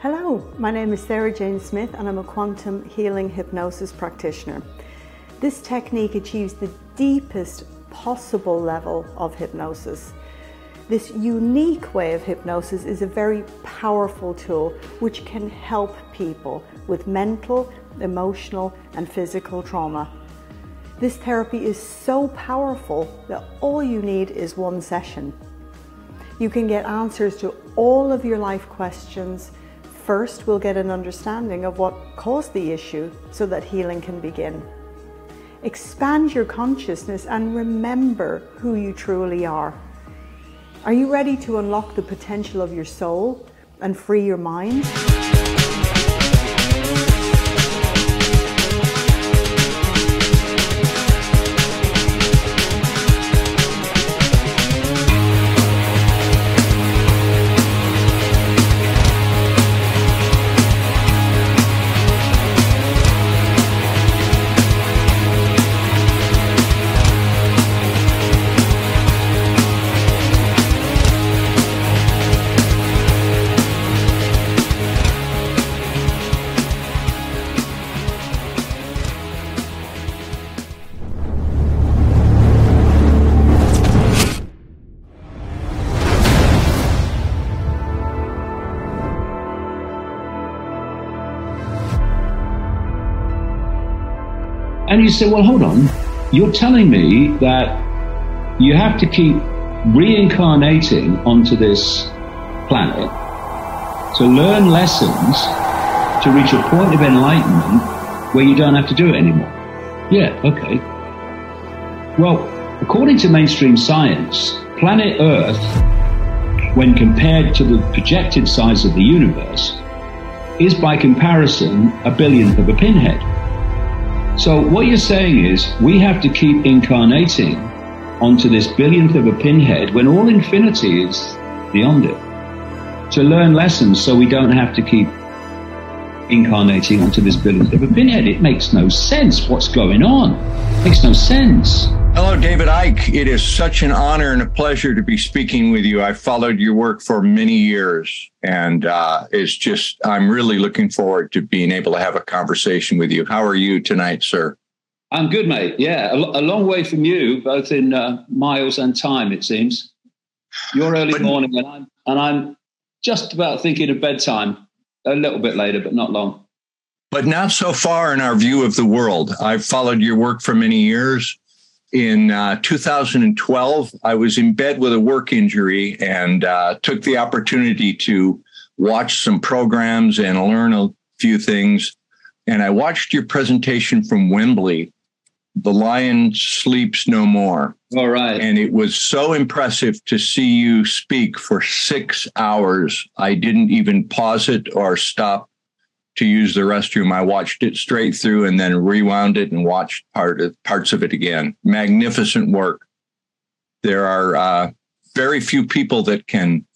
Hello, my name is Sarah Jane Smith and I'm a quantum healing hypnosis practitioner. This technique achieves the deepest possible level of hypnosis. This unique way of hypnosis is a very powerful tool which can help people with mental, emotional, and physical trauma. This therapy is so powerful that all you need is one session. You can get answers to all of your life questions. First, we'll get an understanding of what caused the issue so that healing can begin. Expand your consciousness and remember who you truly are. Are you ready to unlock the potential of your soul and free your mind? You say, well, hold on. You're telling me that you have to keep reincarnating onto this planet to learn lessons to reach a point of enlightenment where you don't have to do it anymore. Yeah, okay. Well, according to mainstream science, planet Earth, when compared to the projected size of the universe, is by comparison a billionth of a pinhead. So what you're saying is we have to keep incarnating onto this billionth of a pinhead when all infinity is beyond it. To learn lessons so we don't have to keep incarnating onto this of a pinhead. It makes no sense what's going on. It makes no sense. Hello, David Icke. It is such an honor and a pleasure to be speaking with you. I've followed your work for many years, and uh, it's just, I'm really looking forward to being able to have a conversation with you. How are you tonight, sir? I'm good, mate. Yeah, a, a long way from you, both in uh, miles and time, it seems. You're early but, morning, and I'm, and I'm just about thinking of bedtime. A little bit later, but not long. But not so far in our view of the world. I've followed your work for many years in uh, 2012, I was in bed with a work injury and uh, took the opportunity to watch some programs and learn a few things. And I watched your presentation from Wembley, The Lion Sleeps No More. All right. And it was so impressive to see you speak for six hours. I didn't even pause it or stop to use the restroom. I watched it straight through and then rewound it and watched part of, parts of it again. Magnificent work. There are uh, very few people that can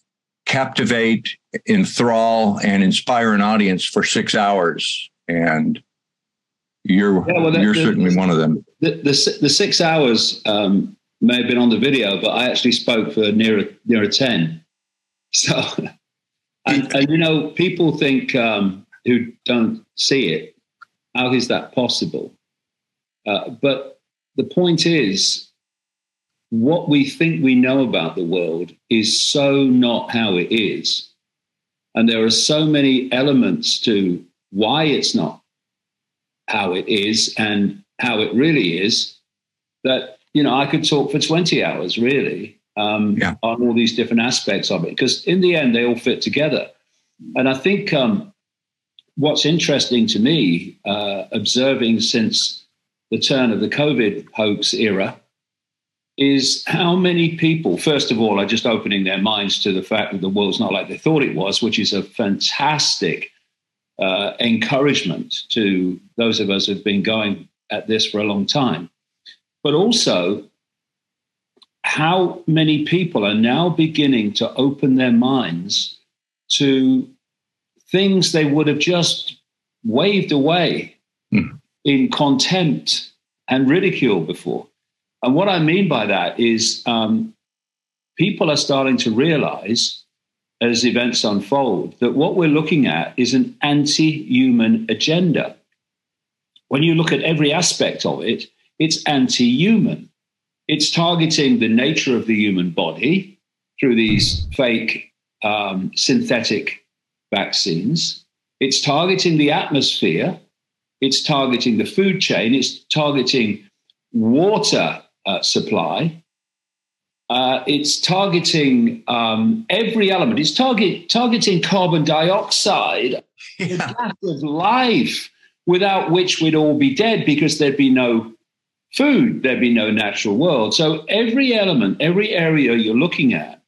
captivate, enthrall, and inspire an audience for six hours, and you're yeah, well, you're the, certainly the, one of them. The, the, the six hours um, may have been on the video, but I actually spoke for near near ten. So, and, and you know, people think. Um, who don't see it. How is that possible? Uh, but the point is, what we think we know about the world is so not how it is. And there are so many elements to why it's not how it is and how it really is that, you know, I could talk for 20 hours really um, yeah. on all these different aspects of it because in the end they all fit together. And I think um, what's interesting to me, uh, observing since the turn of the COVID hoax era, is how many people, first of all, are just opening their minds to the fact that the world's not like they thought it was, which is a fantastic uh, encouragement to those of us who've been going at this for a long time. But also, how many people are now beginning to open their minds to things they would have just waved away mm. in contempt and ridicule before. And what I mean by that is um, people are starting to realize, as events unfold that what we're looking at is an anti human agenda. When you look at every aspect of it, it's anti human. It's targeting the nature of the human body through these fake um, synthetic vaccines. It's targeting the atmosphere. It's targeting the food chain. It's targeting water uh, supply. Uh, it's targeting um, every element. It's target, targeting carbon dioxide, yeah. the gas of life, without which we'd all be dead because there'd be no food, there'd be no natural world. So every element, every area you're looking at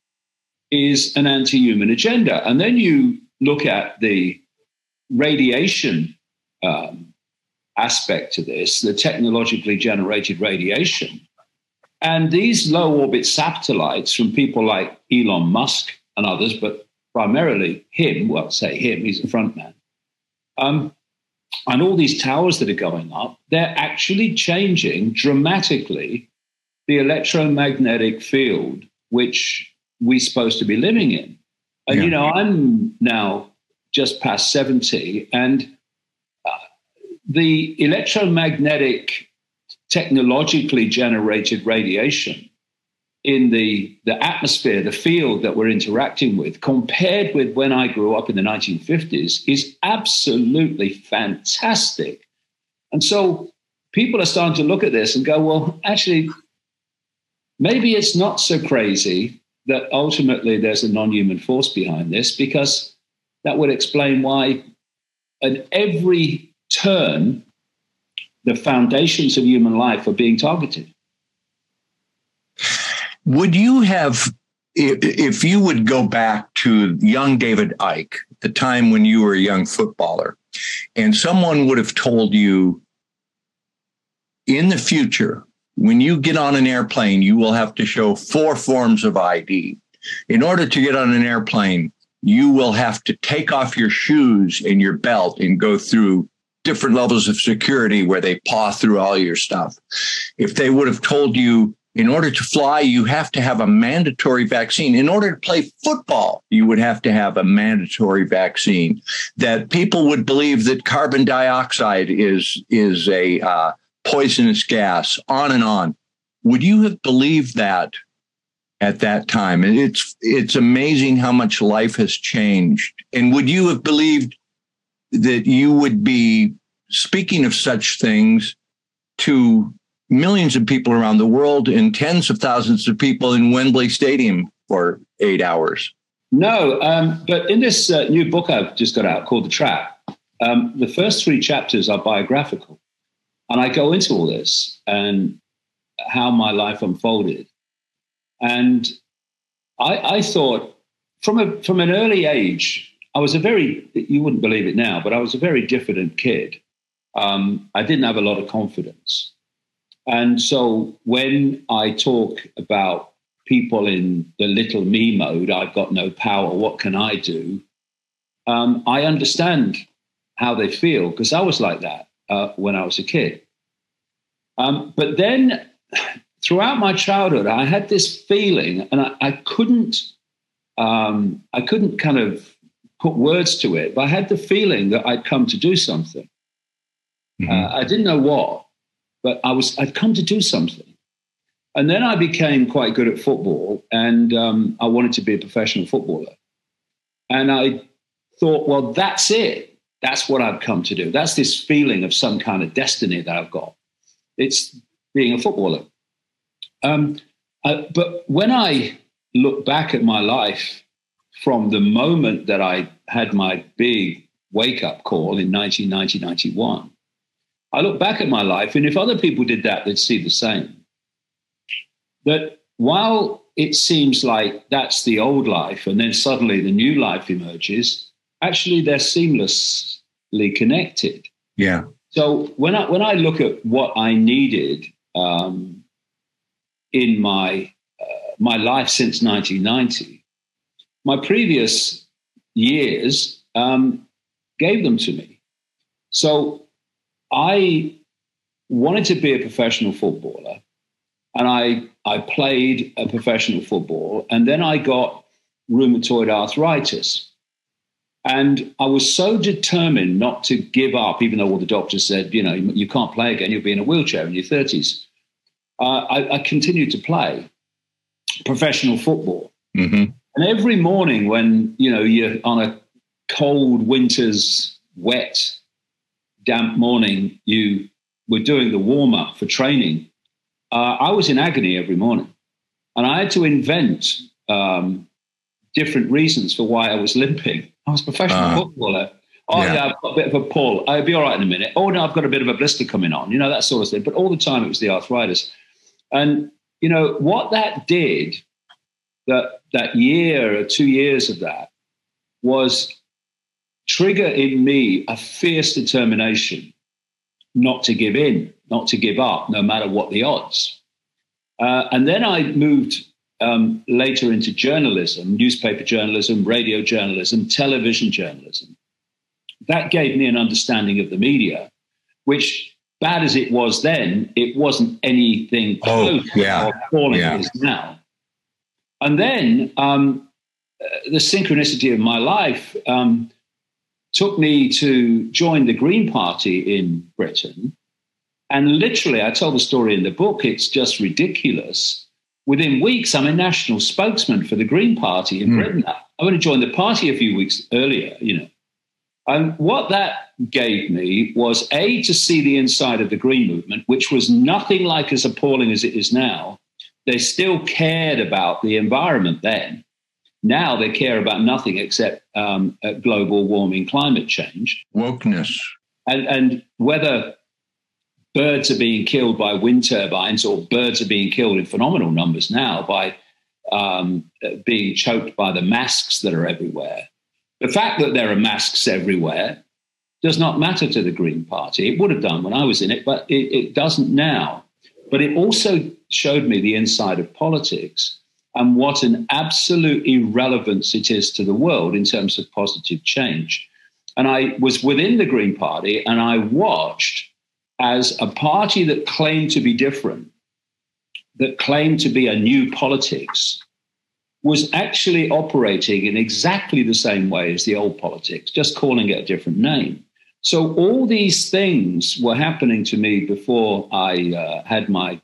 is an anti human agenda. And then you look at the radiation um, aspect to this, the technologically generated radiation. And these low orbit satellites from people like Elon Musk and others, but primarily him, well, say him, he's a front man. Um, and all these towers that are going up, they're actually changing dramatically the electromagnetic field which we're supposed to be living in. And, yeah. you know, I'm now just past 70, and uh, the electromagnetic, technologically generated radiation in the, the atmosphere, the field that we're interacting with, compared with when I grew up in the 1950s, is absolutely fantastic. And so people are starting to look at this and go, well, actually, maybe it's not so crazy that ultimately there's a non human force behind this because that would explain why at every turn, the foundations of human life are being targeted. Would you have, if you would go back to young David Icke, the time when you were a young footballer, and someone would have told you in the future, when you get on an airplane, you will have to show four forms of ID. In order to get on an airplane, you will have to take off your shoes and your belt and go through different levels of security where they paw through all your stuff. If they would have told you in order to fly, you have to have a mandatory vaccine. In order to play football, you would have to have a mandatory vaccine. That people would believe that carbon dioxide is is a uh, poisonous gas, on and on. Would you have believed that at that time? And it's it's amazing how much life has changed. And would you have believed that you would be speaking of such things to millions of people around the world and tens of thousands of people in Wembley Stadium for eight hours? No, um, but in this uh, new book I've just got out called The Trap, um, the first three chapters are biographical. And I go into all this and how my life unfolded. And I, I thought from a from an early age, I was a very you wouldn't believe it now, but I was a very diffident kid. Um, I didn't have a lot of confidence. And so when I talk about people in the little me mode, I've got no power, what can I do? Um, I understand how they feel because I was like that uh, when I was a kid. Um, but then throughout my childhood, I had this feeling, and I, I couldn't, um, I couldn't kind of put words to it, but I had the feeling that I'd come to do something. Mm-hmm. Uh, I didn't know what, but I was, I'd come to do something. And then I became quite good at football, and um, I wanted to be a professional footballer. And I thought, well, that's it. That's what I've come to do. That's this feeling of some kind of destiny that I've got. It's being a footballer. Um, uh, but when I look back at my life from the moment that I had my big wake up call in 1990, 91, I look back at my life, and if other people did that, they'd see the same. That while it seems like that's the old life, and then suddenly the new life emerges, actually they're seamlessly connected. Yeah. So when I when I look at what I needed um, in my uh, my life since 1990, my previous years um, gave them to me. So I wanted to be a professional footballer, and I I played a professional football, and then I got rheumatoid arthritis. And I was so determined not to give up, even though all the doctors said, you know, you can't play again, you'll be in a wheelchair in your 30s. Uh, I, I, continued to play professional football. Mm-hmm. And every morning when, you know, you're on a cold winter's wet, damp morning, you were doing the warm up for training. Uh, I was in agony every morning. And I had to invent um, different reasons for why I was limping. I was a professional uh, footballer. Oh, yeah. yeah. I've got a bit of a pull. I'll be all right in a minute. Oh, no, I've got a bit of a blister coming on, you know, that sort of thing. But all the time it was the arthritis. And, you know, what that did, that, that year or two years of that, was trigger in me a fierce determination not to give in, not to give up, no matter what the odds. Uh, and then I moved um, later into journalism, newspaper journalism, radio journalism, television journalism. That gave me an understanding of the media, which, bad as it was then, it wasn't anything oh, close yeah, to yeah. it is now. And then um, uh, the synchronicity of my life um, took me to join the Green Party in Britain. And literally, I tell the story in the book, it's just ridiculous. Within weeks, I'm a national spokesman for the Green Party in mm. Britain. I only joined the party a few weeks earlier, you know. And what that gave me was A, to see the inside of the Green movement, which was nothing like as appalling as it is now. They still cared about the environment then. Now they care about nothing except um, global warming, climate change, wokeness, and, and whether birds are being killed by wind turbines or birds are being killed in phenomenal numbers now by um, being choked by the masks that are everywhere. The fact that there are masks everywhere does not matter to the Green Party. It would have done when I was in it, but it, it doesn't now. But it also showed me the inside of politics and what an absolute irrelevance it is to the world in terms of positive change. And I was within the Green Party and I watched as a party that claimed to be different, that claimed to be a new politics, was actually operating in exactly the same way as the old politics, just calling it a different name. So all these things were happening to me before I uh, had my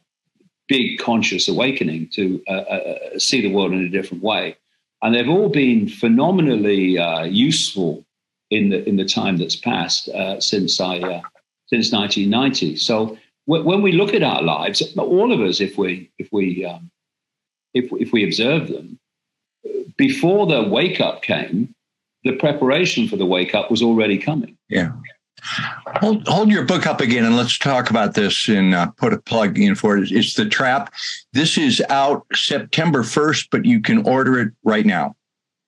big conscious awakening to uh, uh, see the world in a different way. And they've all been phenomenally uh, useful in the in the time that's passed uh, since I uh, since 1990. So w- when we look at our lives, all of us, if we if we um, if if we observe them, before the wake up came, the preparation for the wake up was already coming. Yeah. Hold, hold your book up again and let's talk about this and uh, put a plug in for it. It's The Trap. This is out September 1st, but you can order it right now.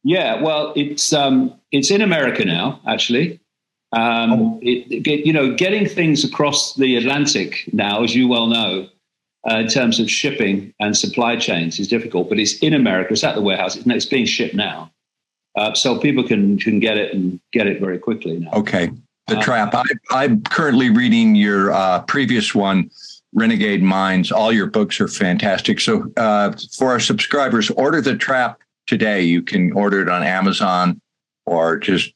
Yeah, well, it's um, it's in America now, actually. Um, oh. it, it, you know, getting things across the Atlantic now, as you well know, uh, in terms of shipping and supply chains is difficult, but it's in America. It's at the warehouse. It's, it's being shipped now. Uh, so people can can get it and get it very quickly now. Okay. The uh, Trap. I, am currently reading your uh, previous one, Renegade Minds. All your books are fantastic. So uh, for our subscribers, order The Trap today. You can order it on Amazon or just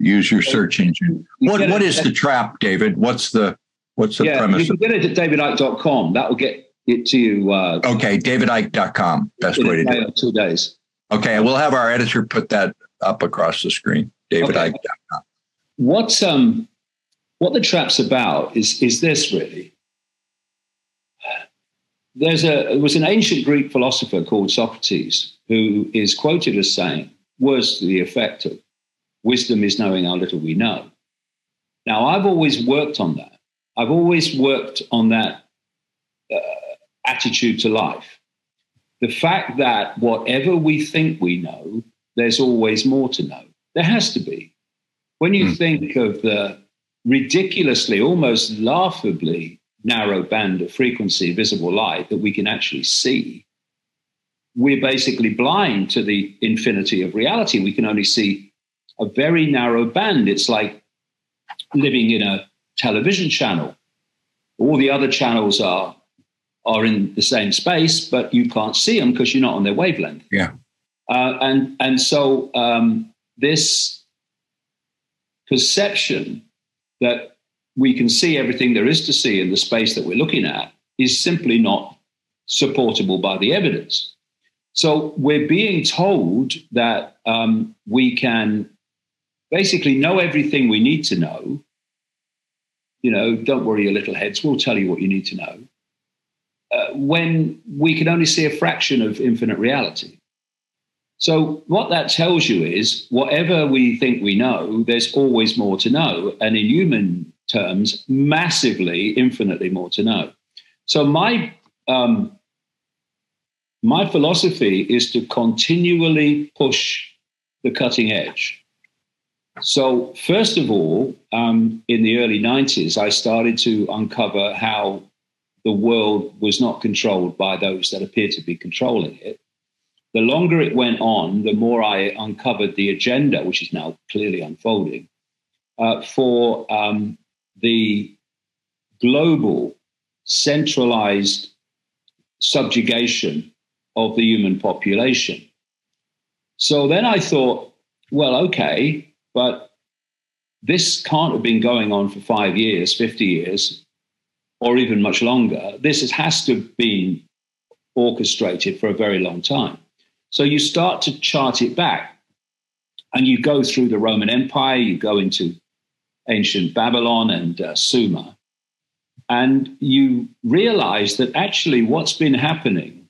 use your search engine. What what is The Trap, David? What's the what's the yeah, premise? You can get it at davidicke.com. That will get it to you. Uh, okay, davidicke.com. Best way to do it. Two days. Okay, we'll have our editor put that up across the screen. Davidicke.com. Okay what um what the trap's about is is this really. There's a there was an ancient Greek philosopher called Socrates who is quoted as saying words to the effect of wisdom is knowing how little we know. Now I've always worked on that. I've always worked on that uh, attitude to life. The fact that whatever we think we know, there's always more to know. There has to be. When you mm. think of the ridiculously, almost laughably narrow band of frequency visible light that we can actually see, we're basically blind to the infinity of reality. We can only see a very narrow band. It's like living in a television channel. All the other channels are are in the same space, but you can't see them because you're not on their wavelength. Yeah. Uh, and and so um, this perception that we can see everything there is to see in the space that we're looking at is simply not supportable by the evidence. So we're being told that um, we can basically know everything we need to know. You know, don't worry your little heads, we'll tell you what you need to know. Uh, when we can only see a fraction of infinite reality. So, what that tells you is whatever we think we know, there's always more to know. And in human terms, massively, infinitely more to know. So, my, um, my philosophy is to continually push the cutting edge. So, first of all, um, in the early 90s, I started to uncover how the world was not controlled by those that appear to be controlling it the longer it went on, the more I uncovered the agenda, which is now clearly unfolding, uh, for um, the global centralized subjugation of the human population. So then I thought, well, okay, but this can't have been going on for five years, 50 years, or even much longer. This has to have been orchestrated for a very long time. So you start to chart it back and you go through the Roman Empire, you go into ancient Babylon and uh, Sumer, and you realize that actually what's been happening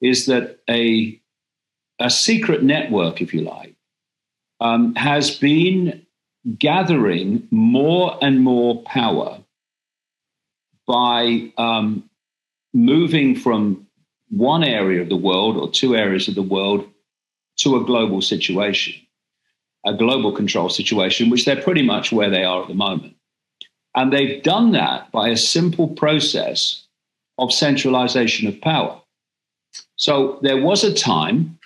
is that a, a secret network, if you like, um, has been gathering more and more power by um, moving from one area of the world or two areas of the world to a global situation, a global control situation, which they're pretty much where they are at the moment. And they've done that by a simple process of centralization of power. So there was a time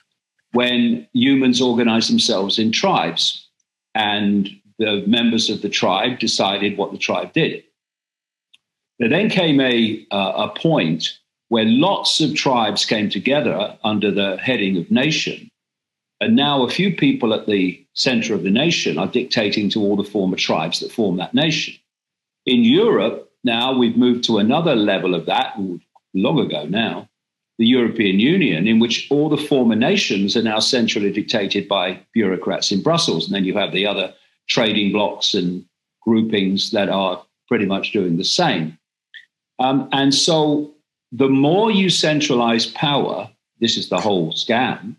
when humans organized themselves in tribes, and the members of the tribe decided what the tribe did. There then came a, uh, a point where lots of tribes came together under the heading of nation. And now a few people at the center of the nation are dictating to all the former tribes that form that nation. In Europe, now we've moved to another level of that, long ago now, the European Union, in which all the former nations are now centrally dictated by bureaucrats in Brussels. And then you have the other trading blocs and groupings that are pretty much doing the same. Um, and so the more you centralize power, this is the whole scam,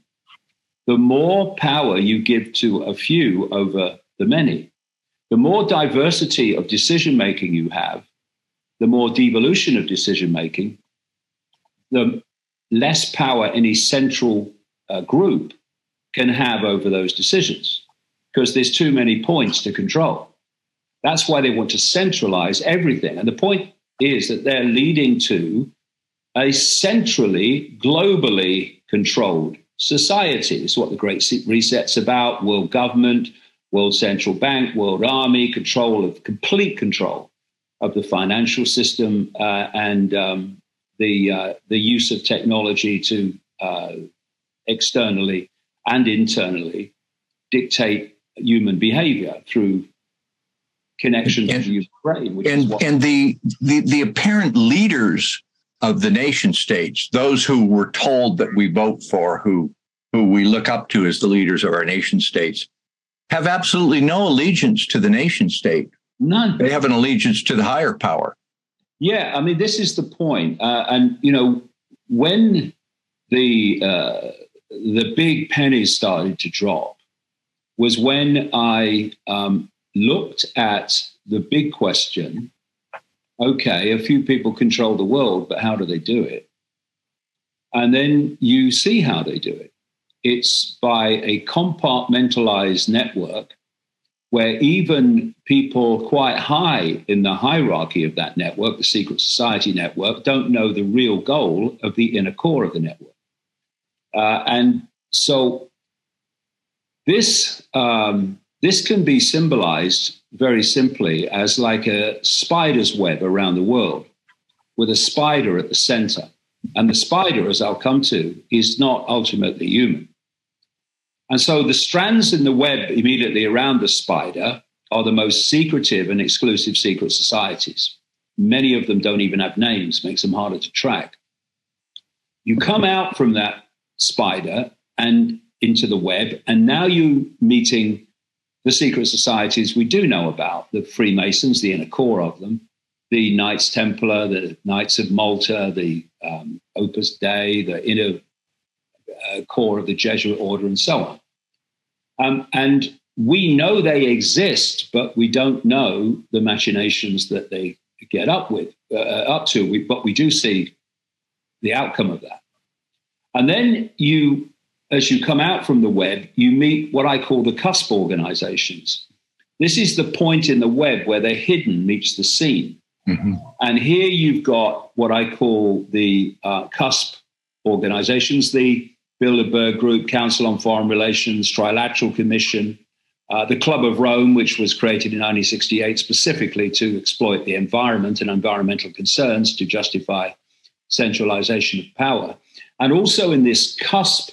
the more power you give to a few over the many. The more diversity of decision making you have, the more devolution of decision making, the less power any central uh, group can have over those decisions because there's too many points to control. That's why they want to centralize everything. And the point is that they're leading to a centrally, globally controlled society. It's what the Great Reset's about world government, world central bank, world army, control of complete control of the financial system uh, and um, the, uh, the use of technology to uh, externally and internally dictate human behavior through connection and, to Ukraine. and, and the, the, the apparent leaders of the nation states, those who were told that we vote for, who who we look up to as the leaders of our nation states, have absolutely no allegiance to the nation state. None. They have an allegiance to the higher power. Yeah, I mean, this is the point. Uh, and you know, when the uh, the big pennies started to drop, was when I um, looked at the big question okay, a few people control the world, but how do they do it? And then you see how they do it. It's by a compartmentalized network where even people quite high in the hierarchy of that network, the secret society network, don't know the real goal of the inner core of the network. Uh, and so this um, this can be symbolized very simply as like a spider's web around the world with a spider at the center. And the spider, as I'll come to, is not ultimately human. And so the strands in the web immediately around the spider are the most secretive and exclusive secret societies. Many of them don't even have names, makes them harder to track. You come out from that spider and into the web, and now you're meeting the secret societies we do know about the Freemasons, the inner core of them, the Knights Templar, the Knights of Malta, the um, Opus Dei, the inner uh, core of the Jesuit order, and so on. Um, and we know they exist, but we don't know the machinations that they get up with, uh, up to. We, but we do see the outcome of that. And then you, as you come out from the web, you meet what I call the cusp organizations. This is the point in the web where the hidden meets the seen. Mm-hmm. And here you've got what I call the uh, cusp organizations, the Bilderberg Group, Council on Foreign Relations, Trilateral Commission, uh, the Club of Rome, which was created in 1968 specifically to exploit the environment and environmental concerns to justify centralization of power. And also in this cusp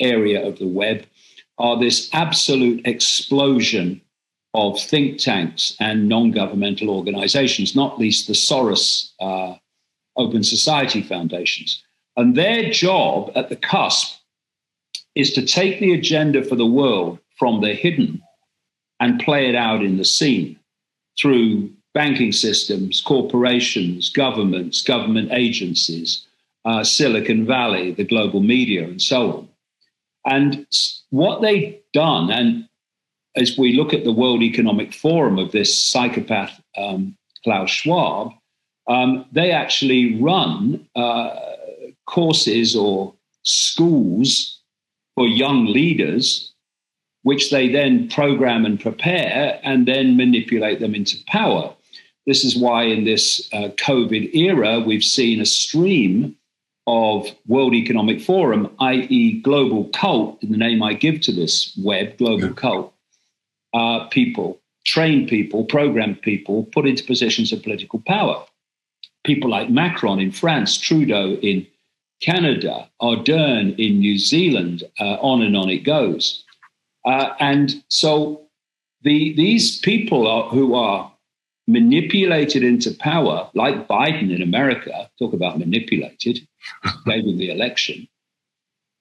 area of the web are this absolute explosion of think tanks and non governmental organizations, not least the Soros uh, Open Society Foundations. And their job at the cusp is to take the agenda for the world from the hidden and play it out in the scene through banking systems, corporations, governments, government agencies, uh, Silicon Valley, the global media, and so on. And what they've done, and as we look at the World Economic Forum of this psychopath um, Klaus Schwab, um, they actually run uh, courses or schools for young leaders, which they then program and prepare and then manipulate them into power. This is why, in this uh, COVID era, we've seen a stream of World Economic Forum, i.e., global cult, in the name I give to this web, global yeah. cult, uh, people, trained people, programmed people, put into positions of political power. People like Macron in France, Trudeau in Canada, Ardern in New Zealand, uh, on and on it goes. Uh, and so the, these people are, who are manipulated into power, like Biden in America, talk about manipulated, gave him the election,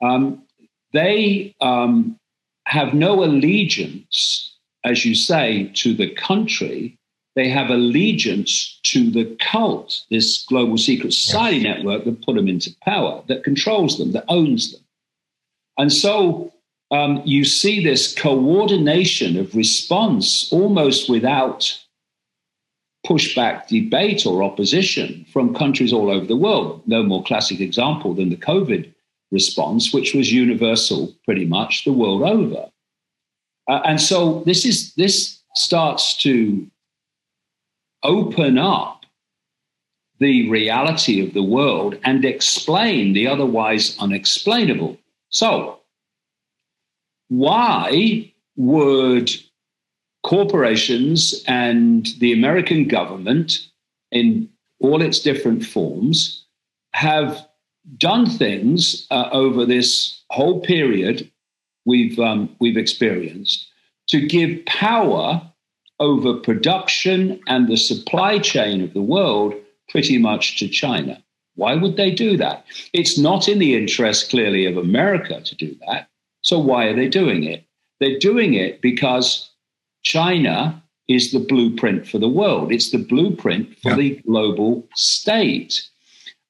um, they um, have no allegiance, as you say, to the country they have allegiance to the cult, this global secret society yes. network that put them into power, that controls them, that owns them. And so um, you see this coordination of response almost without pushback, debate, or opposition from countries all over the world. No more classic example than the COVID response, which was universal pretty much the world over. Uh, and so this is this starts to open up the reality of the world and explain the otherwise unexplainable. So, why would corporations and the American government, in all its different forms, have done things uh, over this whole period we've um, we've experienced to give power over production and the supply chain of the world pretty much to China. Why would they do that? It's not in the interest, clearly, of America to do that. So why are they doing it? They're doing it because China is the blueprint for the world. It's the blueprint for yeah. the global state.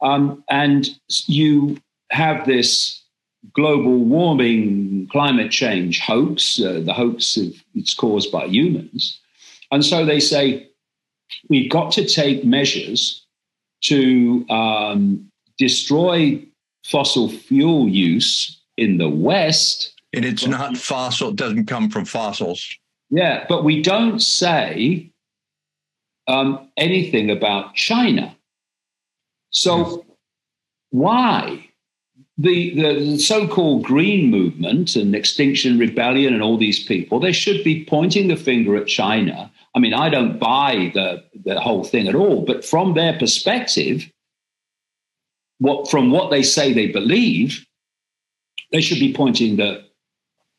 Um, and you have this global warming, climate change hoax, uh, the hoax of it's caused by humans. And so they say, we've got to take measures to um, destroy fossil fuel use in the West. And it's not fossil, it doesn't come from fossils. Yeah, but we don't say um, anything about China. So yes. why? The, the so-called green movement and extinction rebellion and all these people they should be pointing the finger at china I mean, I don't buy the, the whole thing at all, but from their perspective, what from what they say they believe, they should be pointing the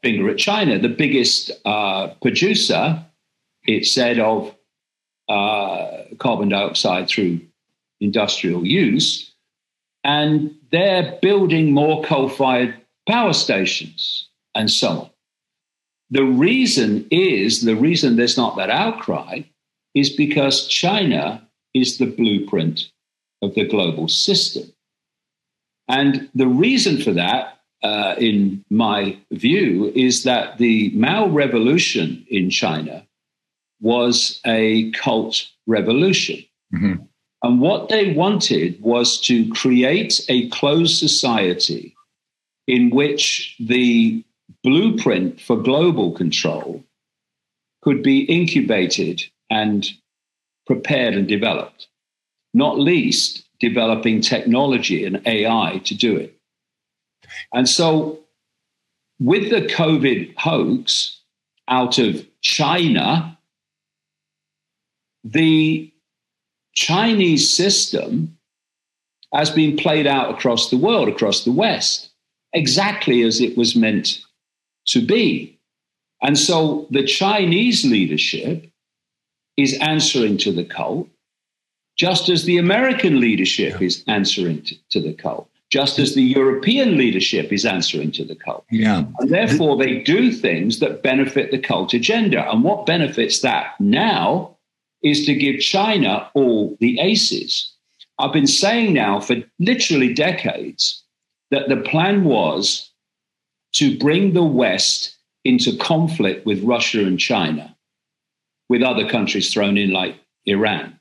finger at China, the biggest uh, producer, it said, of uh, carbon dioxide through industrial use. And they're building more coal fired power stations and so on. The reason is the reason there's not that outcry is because China is the blueprint of the global system. And the reason for that, uh, in my view, is that the Mao revolution in China was a cult revolution. Mm-hmm. And what they wanted was to create a closed society in which the blueprint for global control could be incubated and prepared and developed, not least developing technology and AI to do it. And so, with the COVID hoax out of China, the Chinese system has been played out across the world, across the West, exactly as it was meant to be. And so the Chinese leadership is answering to the cult, just as the American leadership is answering to, to, the cult, just as the European leadership is answering to the cult. Yeah. And therefore, they do things that benefit the cult agenda. And what benefits that now is to give China all the aces. I've been saying now for literally decades that the plan was to bring the West into conflict with Russia and China, with other countries thrown in like Iran.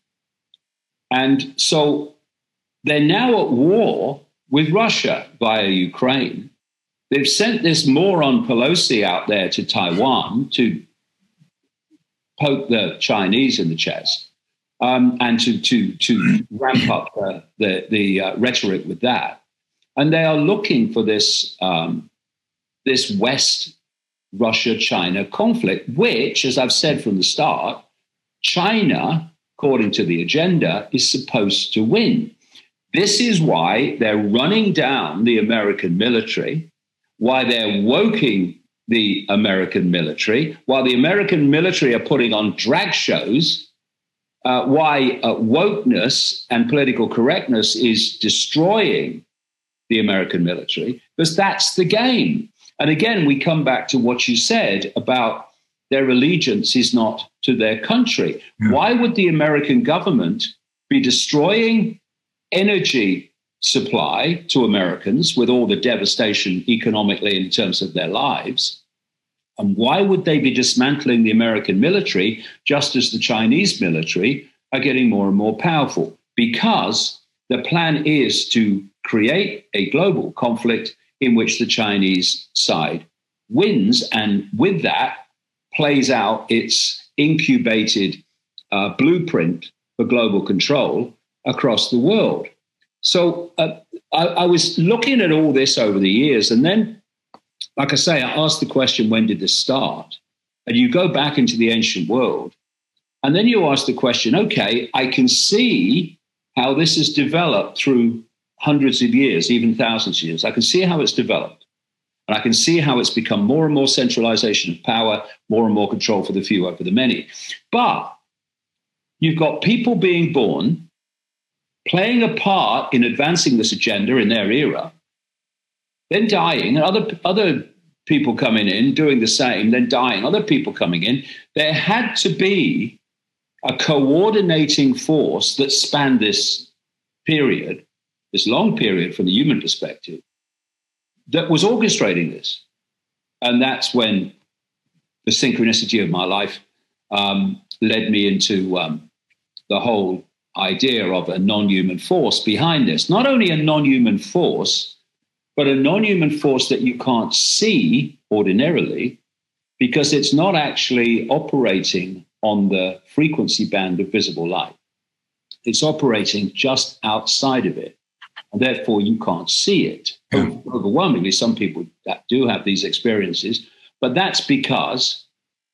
And so they're now at war with Russia via Ukraine. They've sent this moron Pelosi out there to Taiwan to poke the Chinese in the chest um, and to, to, to ramp up the, the, uh, rhetoric with that. And they are looking for this um, this West Russia China conflict, which, as I've said from the start, China, according to the agenda, is supposed to win. This is why they're running down the American military, why they're woking the American military, while the American military are putting on drag shows, uh, why uh, wokeness and political correctness is destroying the American military, because that's the game. And again, we come back to what you said about their allegiance is not to their country. Yeah. Why would the American government be destroying energy supply to Americans with all the devastation economically in terms of their lives? And why would they be dismantling the American military just as the Chinese military are getting more and more powerful? Because the plan is to create a global conflict in which the Chinese side wins, and with that plays out its incubated uh, blueprint for global control across the world. So uh, I, I, was looking at all this over the years, and then, like I say, I asked the question, when did this start? And you go back into the ancient world, and then you ask the question, okay, I can see how this has developed through hundreds of years, even thousands of years. I can see how it's developed. And I can see how it's become more and more centralization of power, more and more control for the few over the many. But you've got people being born, playing a part in advancing this agenda in their era, then dying, and other, other people coming in doing the same, then dying, other people coming in. There had to be a coordinating force that spanned this period this long period from the human perspective, that was orchestrating this. And that's when the synchronicity of my life um, led me into um, the whole idea of a non human force behind this. Not only a non human force, but a non human force that you can't see ordinarily because it's not actually operating on the frequency band of visible light. It's operating just outside of it and therefore you can't see it. Yeah. Overwhelmingly, some people that do have these experiences, but that's because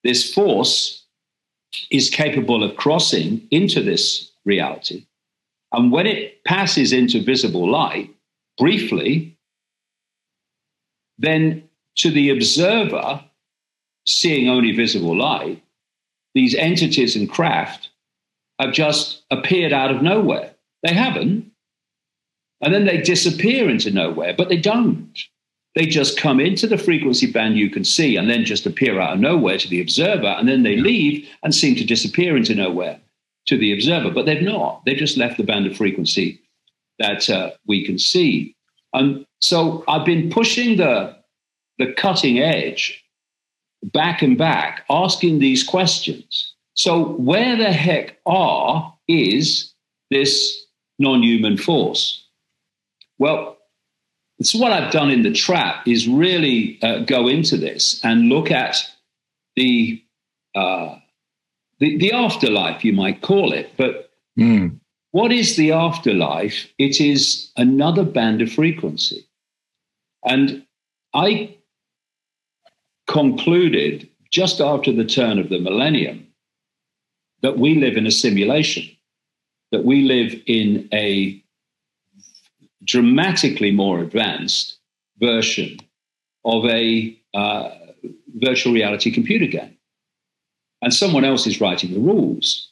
this force is capable of crossing into this reality. And when it passes into visible light briefly, then to the observer, seeing only visible light, these entities and craft have just appeared out of nowhere. They haven't. And then they disappear into nowhere, but they don't. They just come into the frequency band you can see and then just appear out of nowhere to the observer. And then they leave and seem to disappear into nowhere to the observer. But they've not. They've just left the band of frequency that uh, we can see. And so I've been pushing the, the cutting edge back and back, asking these questions. So, where the heck are is this non human force? Well, so what I've done in the trap is really uh, go into this and look at the, uh, the, the afterlife, you might call it. But mm. what is the afterlife? It is another band of frequency, and I concluded just after the turn of the millennium that we live in a simulation, that we live in a dramatically more advanced version of a uh, virtual reality computer game. And someone else is writing the rules.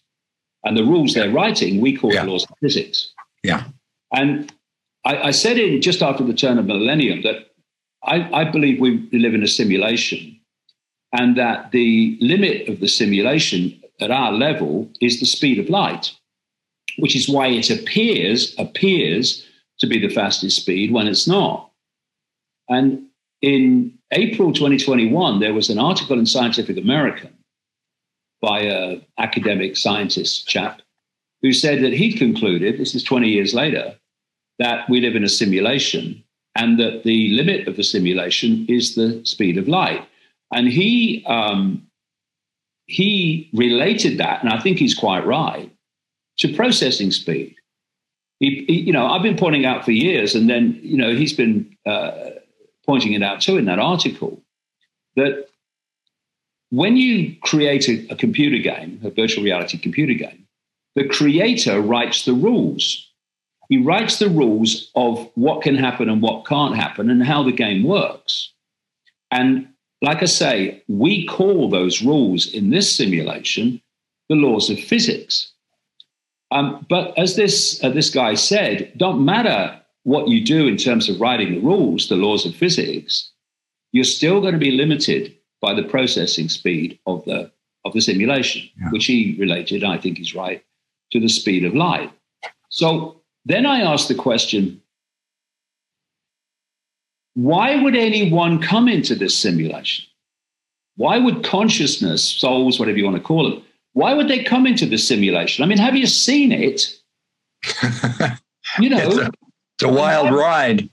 And the rules they're writing, we call yeah. laws of physics. Yeah. And I, I said in just after the turn of millennium that I, I believe we live in a simulation and that the limit of the simulation at our level is the speed of light, which is why it appears appears to be the fastest speed when it's not. And in April 2021, there was an article in Scientific American by an academic scientist chap who said that he'd concluded, this is 20 years later, that we live in a simulation and that the limit of the simulation is the speed of light. And he um, he related that, and I think he's quite right, to processing speed. He, he, you know, I've been pointing out for years, and then you know he's been uh, pointing it out too in that article that when you create a, a computer game, a virtual reality computer game, the creator writes the rules he writes the rules of what can happen and what can't happen and how the game works. And like I say, we call those rules in this simulation the laws of physics. Um, but as this uh, this guy said, don't matter what you do in terms of writing the rules, the laws of physics, you're still going to be limited by the processing speed of the of the simulation, yeah. which he related, I think he's right, to the speed of light. So then I asked the question why would anyone come into this simulation? Why would consciousness, souls, whatever you want to call it, why would they come into the simulation? I mean, have you seen it? you know, it's a, it's a wild why, ride.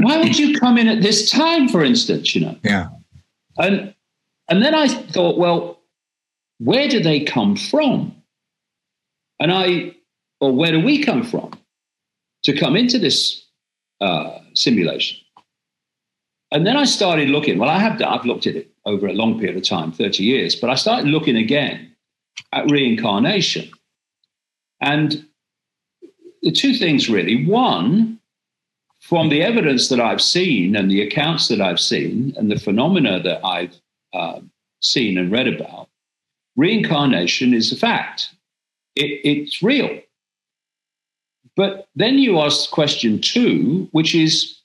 why would you come in at this time, for instance? You know, yeah. And and then I thought, well, where do they come from? And I, or where do we come from? to come into this uh, simulation. And then I started looking. Well, I have I've looked at it over a long period of time, 30 years, but I started looking again at reincarnation. And the two things really one, from the evidence that I've seen and the accounts that I've seen and the phenomena that I've uh, seen and read about, reincarnation is a fact. It, it's real. But then you ask question two, which is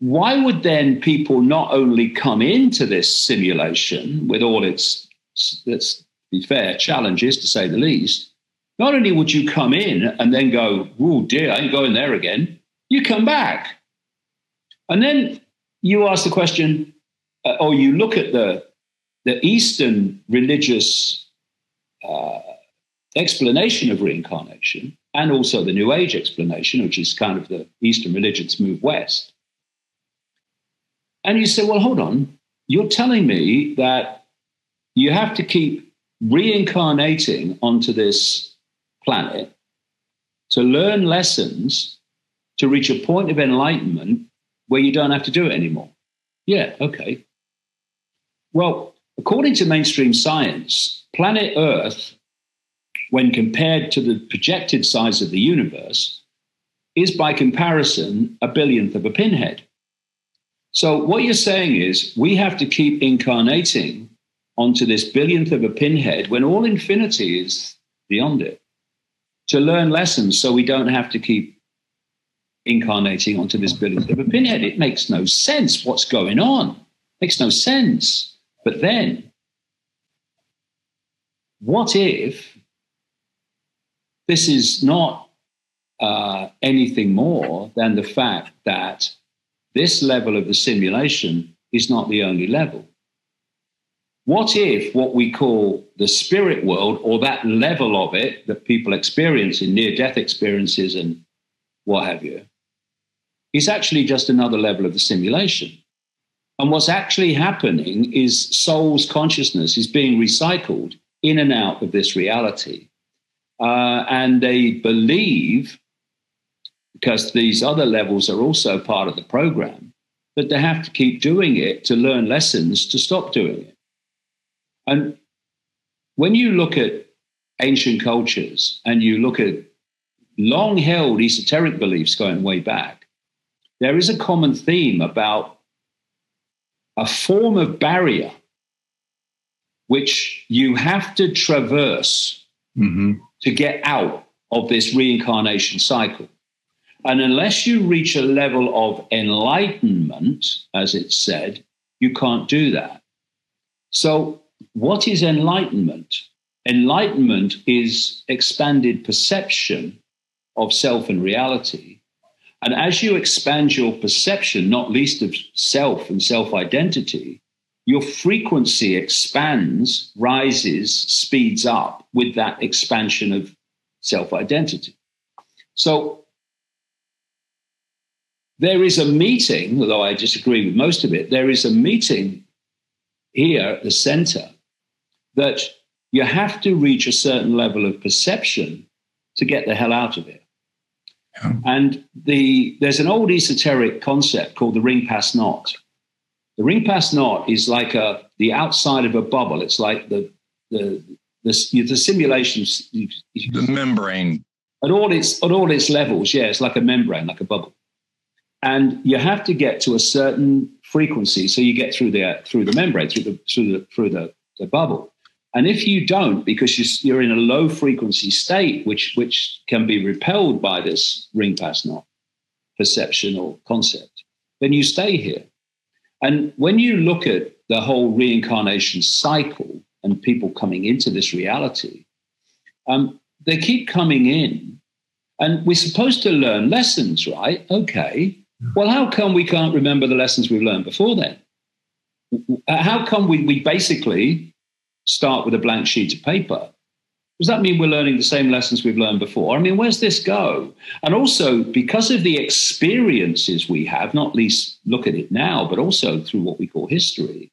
why would then people not only come into this simulation with all its, let's be fair, challenges to say the least? Not only would you come in and then go, oh dear, I ain't going there again, you come back. And then you ask the question, uh, or you look at the, the Eastern religious uh, explanation of reincarnation and also the New Age explanation, which is kind of the Eastern religions move west. And you say, well, hold on, you're telling me that you have to keep reincarnating onto this planet to learn lessons to reach a point of enlightenment where you don't have to do it anymore. Yeah, okay. Well, according to mainstream science, planet Earth when compared to the projected size of the universe, is by comparison a billionth of a pinhead. So, what you're saying is we have to keep incarnating onto this billionth of a pinhead when all infinity is beyond it to learn lessons so we don't have to keep incarnating onto this billionth of a pinhead. It makes no sense what's going on. It Makes no sense. But then, what if this is not uh, anything more than the fact that this level of the simulation is not the only level? What if what we call the spirit world or that level of it that people experience in near death experiences and what have you is actually just another level of the simulation? And what's actually happening is soul's consciousness is being recycled in and out of this reality. Uh, and they believe, because these other levels are also part of the program, that they have to keep doing it to learn lessons to stop doing it. And when you look at ancient cultures and you look at long held esoteric beliefs going way back, there is a common theme about a form of barrier which you have to traverse mm-hmm. to get out of this reincarnation cycle. And unless you reach a level of enlightenment, as it's said, you can't do that. So, what is enlightenment? Enlightenment is expanded perception of self and reality and as you expand your perception, not least of self and self identity, your frequency expands, rises, speeds up with that expansion of self identity. So there is a meeting, although I disagree with most of it, there is a meeting here at the center that you have to reach a certain level of perception to get the hell out of it. And the there's an old esoteric concept called the ring pass not. The ring pass not is like a the outside of a bubble. It's like the the the, the simulations the membrane at all its at all its levels. Yeah, it's like a membrane, like a bubble. And you have to get to a certain frequency so you get through the through the membrane, through the through the through the, the bubble. And if you don't, because you're in a low frequency state, which, which can be repelled by this ring pass not perception or concept, then you stay here. And when you look at the whole reincarnation cycle and people coming into this reality, um, they keep coming in. And we're supposed to learn lessons, right? Okay. Well, how come we can't remember the lessons we've learned before then? How come we, we basically start with a blank sheet of paper. Does that mean we're learning the same lessons we've learned before? I mean, where's this go? And also, because of the experiences we have, not least look at it now, but also through what we call history,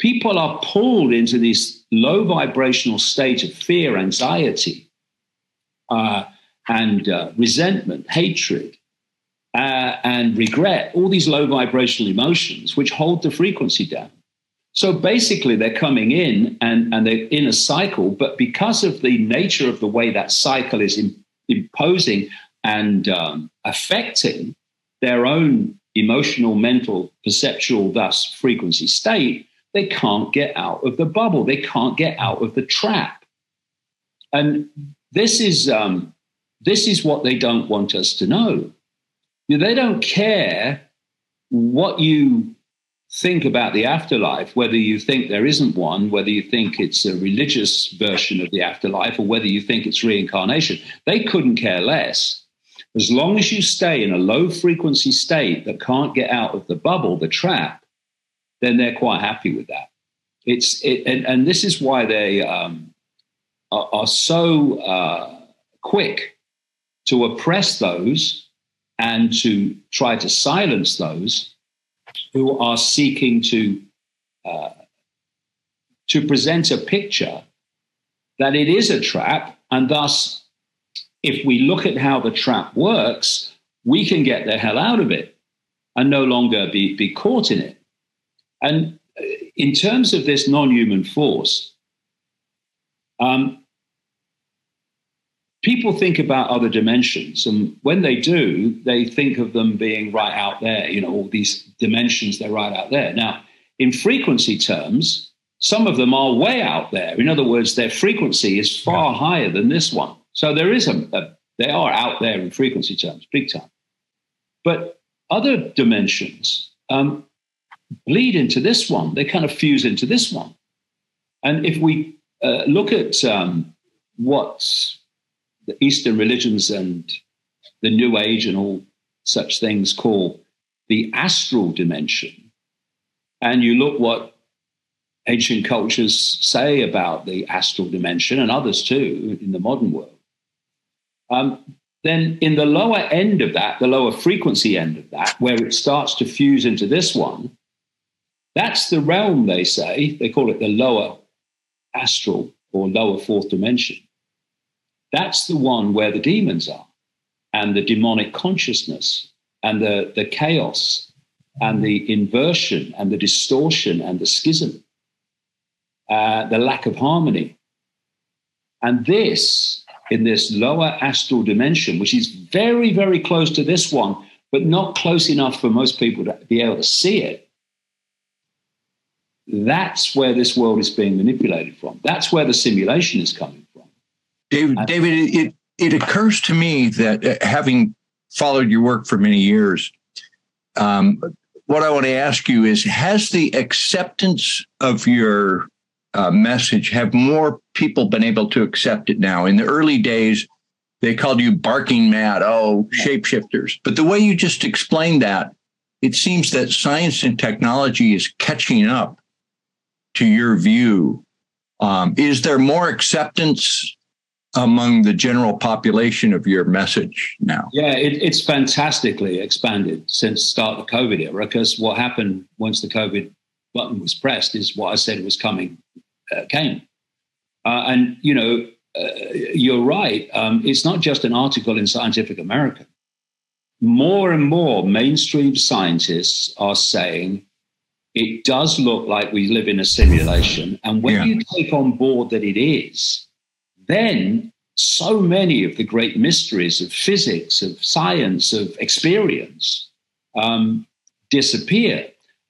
people are pulled into this low vibrational state of fear, anxiety, uh, and uh, resentment, hatred, uh, and regret, all these low vibrational emotions which hold the frequency down. So basically, they're coming in and, and they're in a cycle, but because of the nature of the way that cycle is in, imposing and um, affecting their own emotional, mental, perceptual, thus frequency state, they can't get out of the bubble. They can't get out of the trap. And this is, um, this is what they don't want us to know. They don't care what you think about the afterlife, whether you think there isn't one, whether you think it's a religious version of the afterlife, or whether you think it's reincarnation, they couldn't care less. As long as you stay in a low frequency state that can't get out of the bubble, the trap, then they're quite happy with that. It's it, and, and this is why they um, are, are, so uh, quick to oppress those and to try to silence those who are seeking to uh, to present a picture that it is a trap, and thus, if we look at how the trap works, we can get the hell out of it and no longer be, be caught in it. And uh, in terms of this non human force, um, people think about other dimensions. And when they do, they think of them being right out there, you know, all these dimensions, they're right out there. Now, in frequency terms, some of them are way out there. In other words, their frequency is far yeah. higher than this one. So there is a, a, they are out there in frequency terms, big time. But other dimensions um, bleed into this one. They kind of fuse into this one. And if we uh, look at um, what the Eastern religions and the New Age and all such things call the astral dimension, and you look what ancient cultures say about the astral dimension and others too in the modern world, um, then in the lower end of that, the lower frequency end of that, where it starts to fuse into this one, that's the realm, they say. They call it the lower astral or lower fourth dimension. That's the one where the demons are and the demonic consciousness and the, the chaos and the inversion and the distortion and the schism, uh, the lack of harmony. And this, in this lower astral dimension, which is very, very close to this one, but not close enough for most people to be able to see it, that's where this world is being manipulated from. That's where the simulation is coming. David, David, it, it occurs to me that uh, having followed your work for many years, um, what I want to ask you is Has the acceptance of your uh, message, have more people been able to accept it now? In the early days, they called you barking mad, oh, shapeshifters. But the way you just explained that, it seems that science and technology is catching up to your view. Um, is there more acceptance among the general population of your message now? Yeah, it, it's fantastically expanded since start of the COVID era. Because what happened once the COVID button was pressed is what I said was coming uh, came, uh, and you know uh, you're right. Um, it's not just an article in Scientific American. More and more mainstream scientists are saying it does look like we live in a simulation. And when yeah. you take on board that it is, then so many of the great mysteries of physics, of science, of experience um, disappear.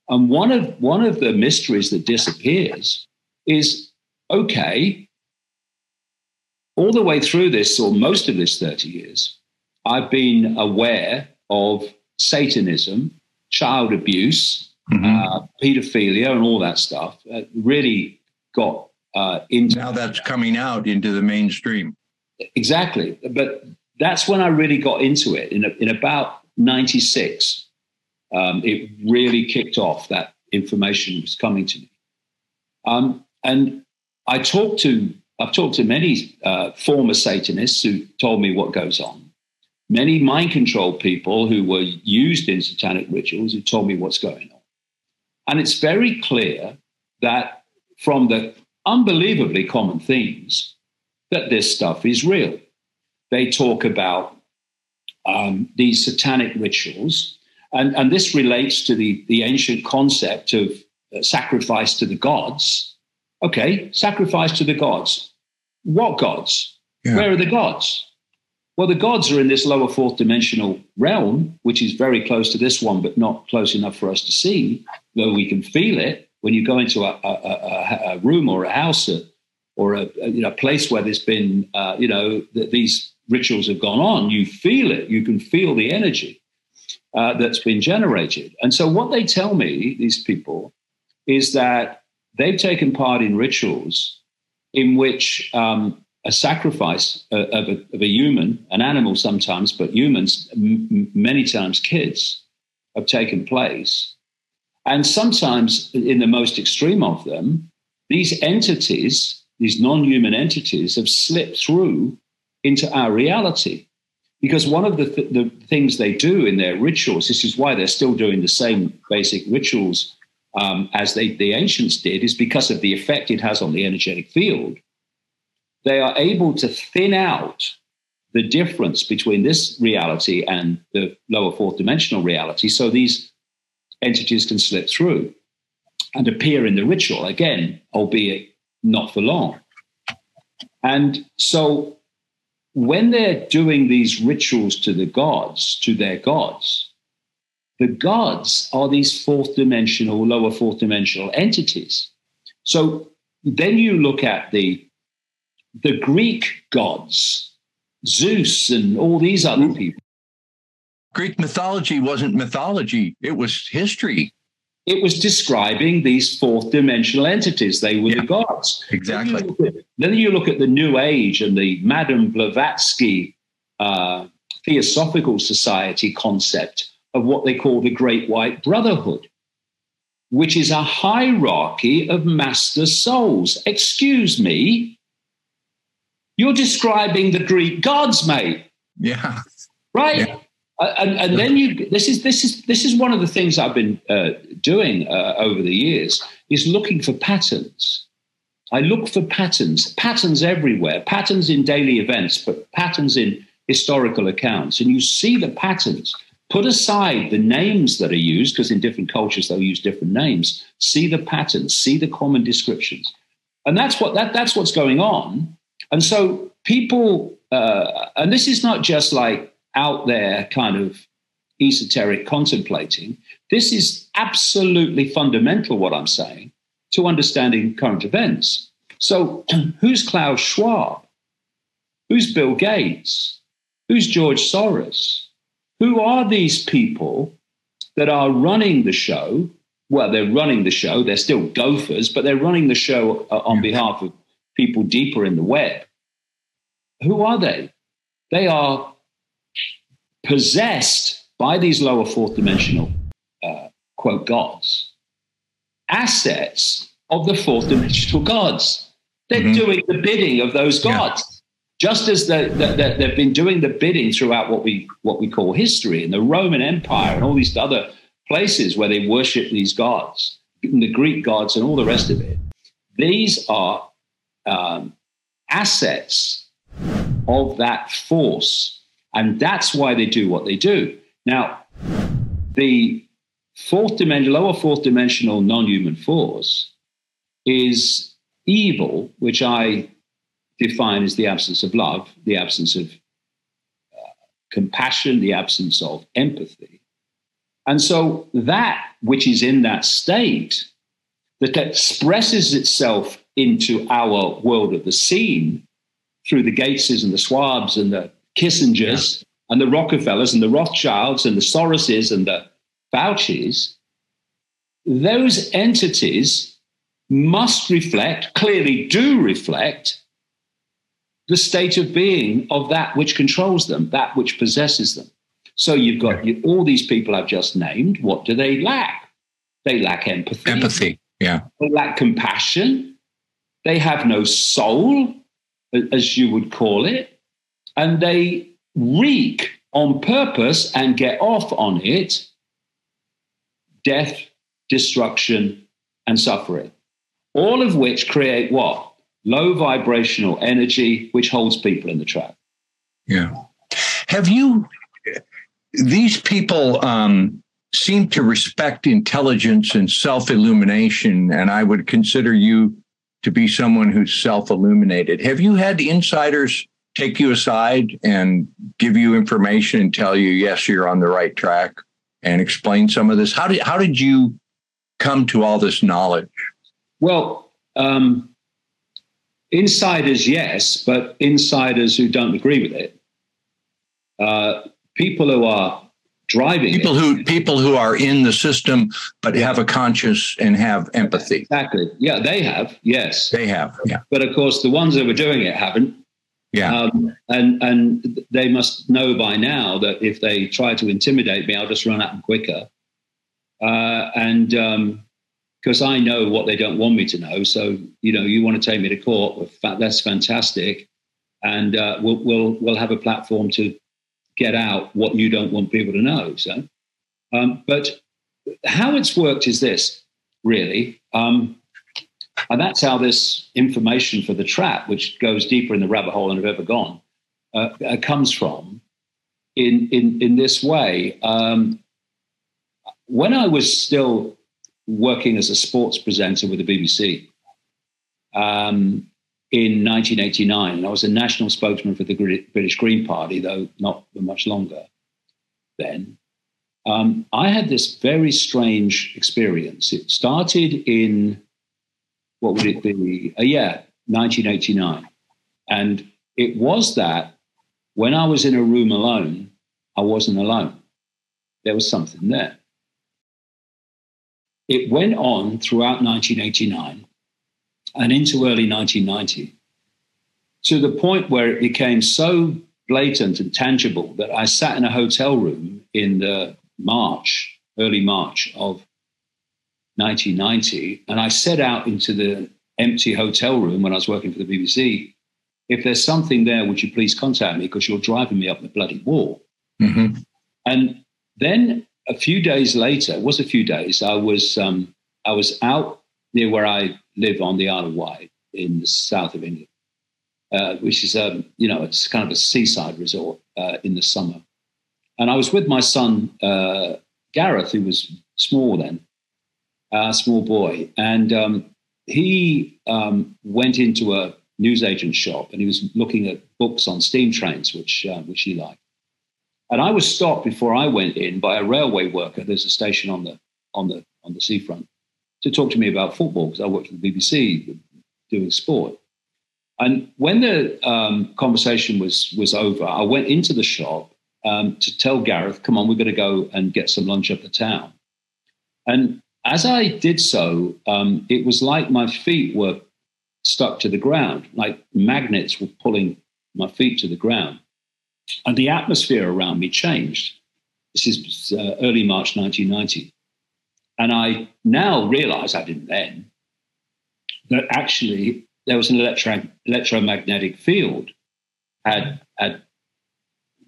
And one of one of the mysteries that disappears is okay. All the way through this, or most of this 30 years, I've been aware of Satanism, child abuse, mm-hmm. uh, pedophilia, and all that stuff. Uh, really got uh, into now that's coming out into the mainstream. Exactly, but that's when I really got into it in a, in about '96. Um, it really kicked off. That information was coming to me, um, and I talked to I've talked to many uh, former Satanists who told me what goes on. Many mind control people who were used in satanic rituals who told me what's going on. And it's very clear that from the unbelievably common themes that this stuff is real. They talk about um, these satanic rituals, and, and this relates to the, the ancient concept of uh, sacrifice to the gods. Okay, sacrifice to the gods. What gods? Yeah. Where are the gods? Well, the gods are in this lower fourth dimensional realm, which is very close to this one, but not close enough for us to see, though we can feel it when you go into a, a, a room or a house or, or a, you know, place where there's been, uh, you know, th- these rituals have gone on, you feel it. You can feel the energy uh, that's been generated. And so, what they tell me, these people, is that they've taken part in rituals in which um, a sacrifice uh, of a, of a, human, an animal sometimes, but humans, m- many times kids, have taken place. And sometimes, in the most extreme of them, these entities, these non human entities, have slipped through into our reality. Because one of the, th- the things they do in their rituals, this is why they're still doing the same basic rituals um, as they, the ancients did, is because of the effect it has on the energetic field. They are able to thin out the difference between this reality and the lower fourth dimensional reality. So these entities can slip through and appear in the ritual again, albeit not for long. And so when they're doing these rituals to the gods, to their gods, the gods are these fourth dimensional, lower fourth dimensional entities. So then you look at the the Greek gods, Zeus and all these other mm-hmm. people. Greek mythology wasn't mythology, it was history. It was describing these fourth dimensional entities. They were yeah, the gods. Exactly. Then you, at, then you, look at the New Age and the Madame Blavatsky uh, Theosophical Society concept of what they call the Great White Brotherhood, which is a hierarchy of master souls. Excuse me, you're describing the Greek gods, mate. Yeah. Right. Yeah. Uh, and, and then you this is this is this is one of the things I've been uh, doing uh, over the years is looking for patterns. I look for patterns, patterns everywhere, patterns in daily events, but patterns in historical accounts, and you see the patterns. Put aside the names that are used, because in different cultures they'll use different names. See the patterns, see the common descriptions, and that's what that that's what's going on. And so people, uh, and this is not just like out there kind of esoteric contemplating. This is absolutely fundamental, what I'm saying, to understanding current events. So, who's Klaus Schwab? Who's Bill Gates? Who's George Soros? Who are these people that are running the show? Well, they're running the show. They're still gophers, but they're running the show uh, on behalf of people deeper in the web. Who are they? They are possessed by these lower fourth dimensional, uh, quote, gods, assets of the fourth dimensional gods. They're mm-hmm. doing the bidding of those gods. Yeah just as the, the, the, they've been doing the bidding throughout what we what we call history in the Roman Empire and all these other places where they worship these gods, the Greek gods and all the rest of it. These are um, assets of that force, and that's why they do what they do. Now, the fourth dimension, lower fourth dimensional non-human force is evil, which I define as the absence of love, the absence of uh, compassion, the absence of empathy. And so that which is in that state that expresses itself into our world of the seen through the Gateses and the Schwabs and the Kissingers yeah. and the Rockefellers and the Rothschilds and the Soroses and the Faucis, those entities must reflect, clearly do reflect, the state of being of that which controls them, that which possesses them. So you've got you, all these people I've just named. What do they lack? They lack empathy. Empathy, yeah. They lack compassion. They have no soul, as you would call it. And they wreak on purpose and get off on it death, destruction, and suffering. All of which create what? low vibrational energy, which holds people in the trap. Yeah. Have you, these people um, seem to respect intelligence and self illumination, and I would consider you to be someone who's self illuminated. Have you had insiders take you aside and give you information and tell you, yes, you're on the right track and explain some of this? How did, how did you come to all this knowledge? Well, um, Insiders, yes, but insiders who don't agree with it. Uh, people who are driving people it. who people who are in the system but have a conscience and have empathy. Exactly. Yeah, they have. Yes, they have. Yeah. But of course, the ones that were doing it haven't. Yeah. Um, and and they must know by now that if they try to intimidate me, I'll just run at them quicker. Uh, and um, because I know what they don't want me to know. So you know, you want to take me to court? That's fantastic, and uh, we'll we'll we'll have a platform to get out what you don't want people to know. So, um, but how it's worked is this really, um, and that's how this information for the trap, which goes deeper in the rabbit hole than I've ever gone, uh, uh, comes from. In in in this way, um, when I was still working as a sports presenter with the BBC. Um, in 1989, and I was a national spokesman for the British Green Party, though not for much longer then. Um, I had this very strange experience. It started in, what would it be? Uh, yeah, 1989. And it was that when I was in a room alone, I wasn't alone. There was something there. It went on throughout 1989 and into early 1990 to the point where it became so blatant and tangible that I sat in a hotel room in the March, early March of 1990, and I set out into the empty hotel room when I was working for the BBC. If there's something there, would you please contact me because you're driving me up the bloody wall? Mm-hmm. And then a few days later, it was a few days, I was um, I was out near where I live on the Isle of Wight in the south of England, uh, which is um, you know it's kind of a seaside resort uh, in the summer. And I was with my son uh, Gareth, who was small then, a small boy, and um, he um, went into a newsagent shop and he was looking at books on steam trains, which uh, which he liked. And I was stopped before I went in by a railway worker. There's a station on the on the on the seafront to talk to me about football because I worked for the BBC doing sport. And when the um, conversation was was over, I went into the shop um, to tell Gareth, "Come on, we're going to go and get some lunch up the town." And as I did so, um, it was like my feet were stuck to the ground, like magnets were pulling my feet to the ground. And the atmosphere around me changed. This is uh, early March 1990. And I now realize, I didn't then, that actually there was an electro- electromagnetic field had, had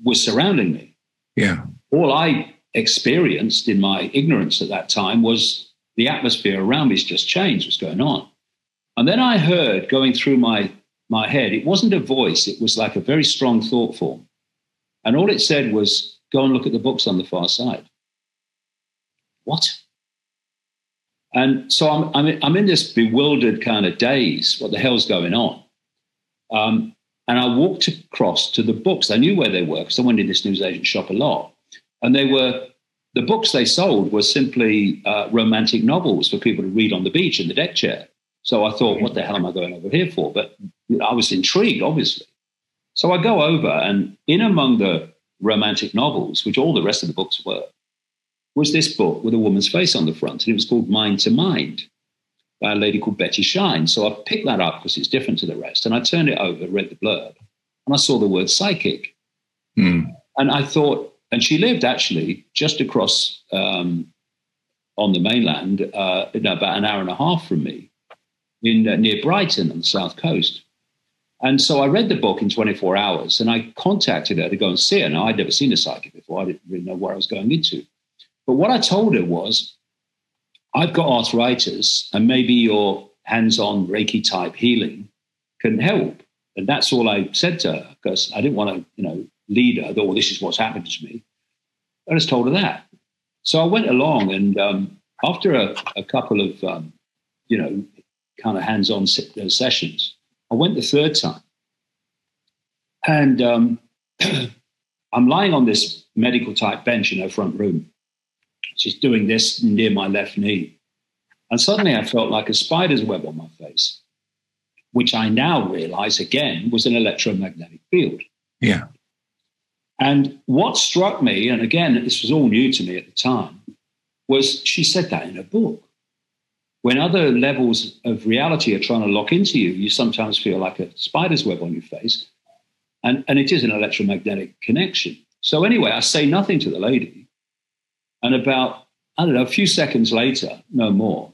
was surrounding me. Yeah. All I experienced in my ignorance at that time was the atmosphere around me has just changed. What's going on? And then I heard going through my my head. It wasn't a voice. It was like a very strong thought form, and all it said was, "Go and look at the books on the far side." What? And so I'm, I'm, I'm in this bewildered kind of daze. What the hell's going on? Um, and I walked across to the books. I knew where they were because I went in this newsagent shop a lot. And they were the books they sold were simply uh, romantic novels for people to read on the beach in the deck chair. So I thought, what the hell am I going over here for? But I was intrigued, obviously. So I go over, and in among the romantic novels, which all the rest of the books were, was this book with a woman's face on the front, and it was called Mind to Mind by a lady called Betty Shine. So I picked that up because it's different to the rest, and I turned it over, read the blurb, and I saw the word psychic. Mm. And I thought, and she lived actually just across um, on the mainland, uh, about an hour and a half from me, in uh, near Brighton on the south coast. And so I read the book in 24 hours, and I contacted her to go and see her. Now I'd never seen a psychic before; I didn't really know where I was going into. But what I told her was, I've got arthritis, and maybe your hands-on Reiki type healing can help. And that's all I said to her because I didn't want to, you know, leader, though this is what's happened to me. I just told her that. So I went along, and um, after a, a, couple of, um, you know, kind of hands on uh, sessions, I went the third time. And um, I'm lying on this medical type bench in her front room. She's doing this near my left knee. And suddenly I felt like a spider's web on my face, which I now realize again was an electromagnetic field. Yeah. And what struck me, and again, this was all new to me at the time, was she said that in a book. When other levels of reality are trying to lock into you, you sometimes feel like a spider's web on your face. And, and it is an electromagnetic connection. So, anyway, I say nothing to the lady. And about, I don't know, a few seconds later, no more,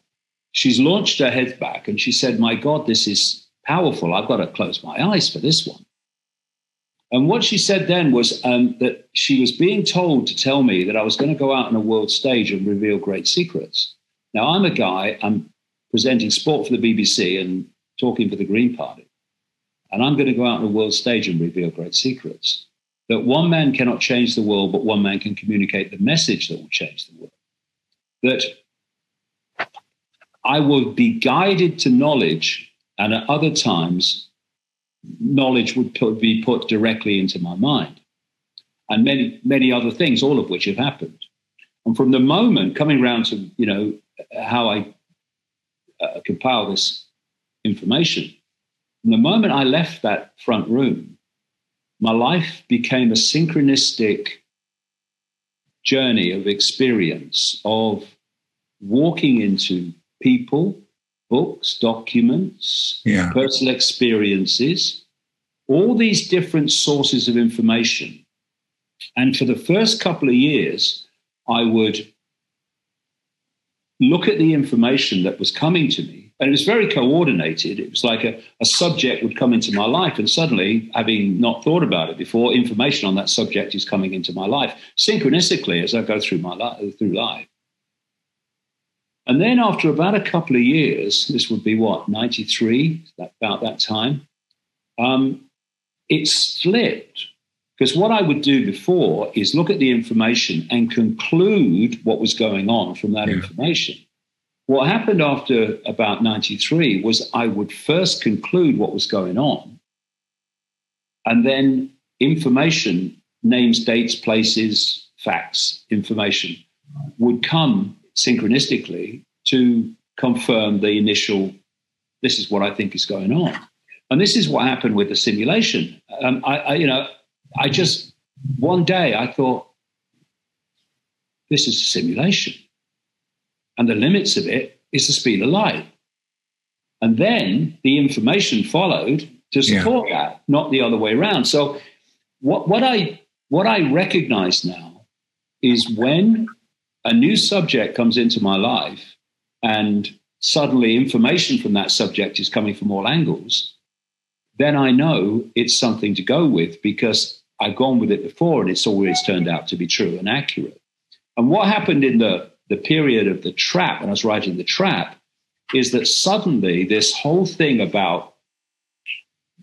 she's launched her head back and she said, My God, this is powerful. I've got to close my eyes for this one. And what she said then was um, that she was being told to tell me that I was going to go out on a world stage and reveal great secrets. Now, I'm a guy, I'm presenting sport for the BBC and talking for the Green Party. And I'm going to go out on a world stage and reveal great secrets. That one man cannot change the world, but one man can communicate the message that will change the world. That I will be guided to knowledge, and at other times, knowledge would put, be put directly into my mind, and many many other things, all of which have happened. And from the moment coming round to you know how I uh, compile this information, from the moment I left that front room, my life became a synchronistic journey of experience of walking into people, books, documents, yeah. personal experiences, all these different sources of information. And for the first couple of years, I would look at the information that was coming to me and it was very coordinated. It was like a, a subject would come into my life, and suddenly, having not thought about it before, information on that subject is coming into my life synchronistically as I go through my life, through life. And then, after about a couple of years, this would be what '93, about that time, um, it's flipped because what I would do before is look at the information and conclude what was going on from that yeah. information. What happened after about 93 was I would first conclude what was going on, and then information, names, dates, places, facts, information would come synchronistically to confirm the initial, this is what I think is going on. And this is what happened with the simulation. Um, I, I, you know, I just, one day I thought, this is a simulation and the limits of it is the speed of light. And then the information followed to support yeah. that, not the other way around. So what, what I what I recognize now is when a new subject comes into my life and suddenly information from that subject is coming from all angles, then I know it's something to go with because I've gone with it before and it's always turned out to be true and accurate. And what happened in the the period of the trap, when I was writing the trap, is that suddenly this whole thing about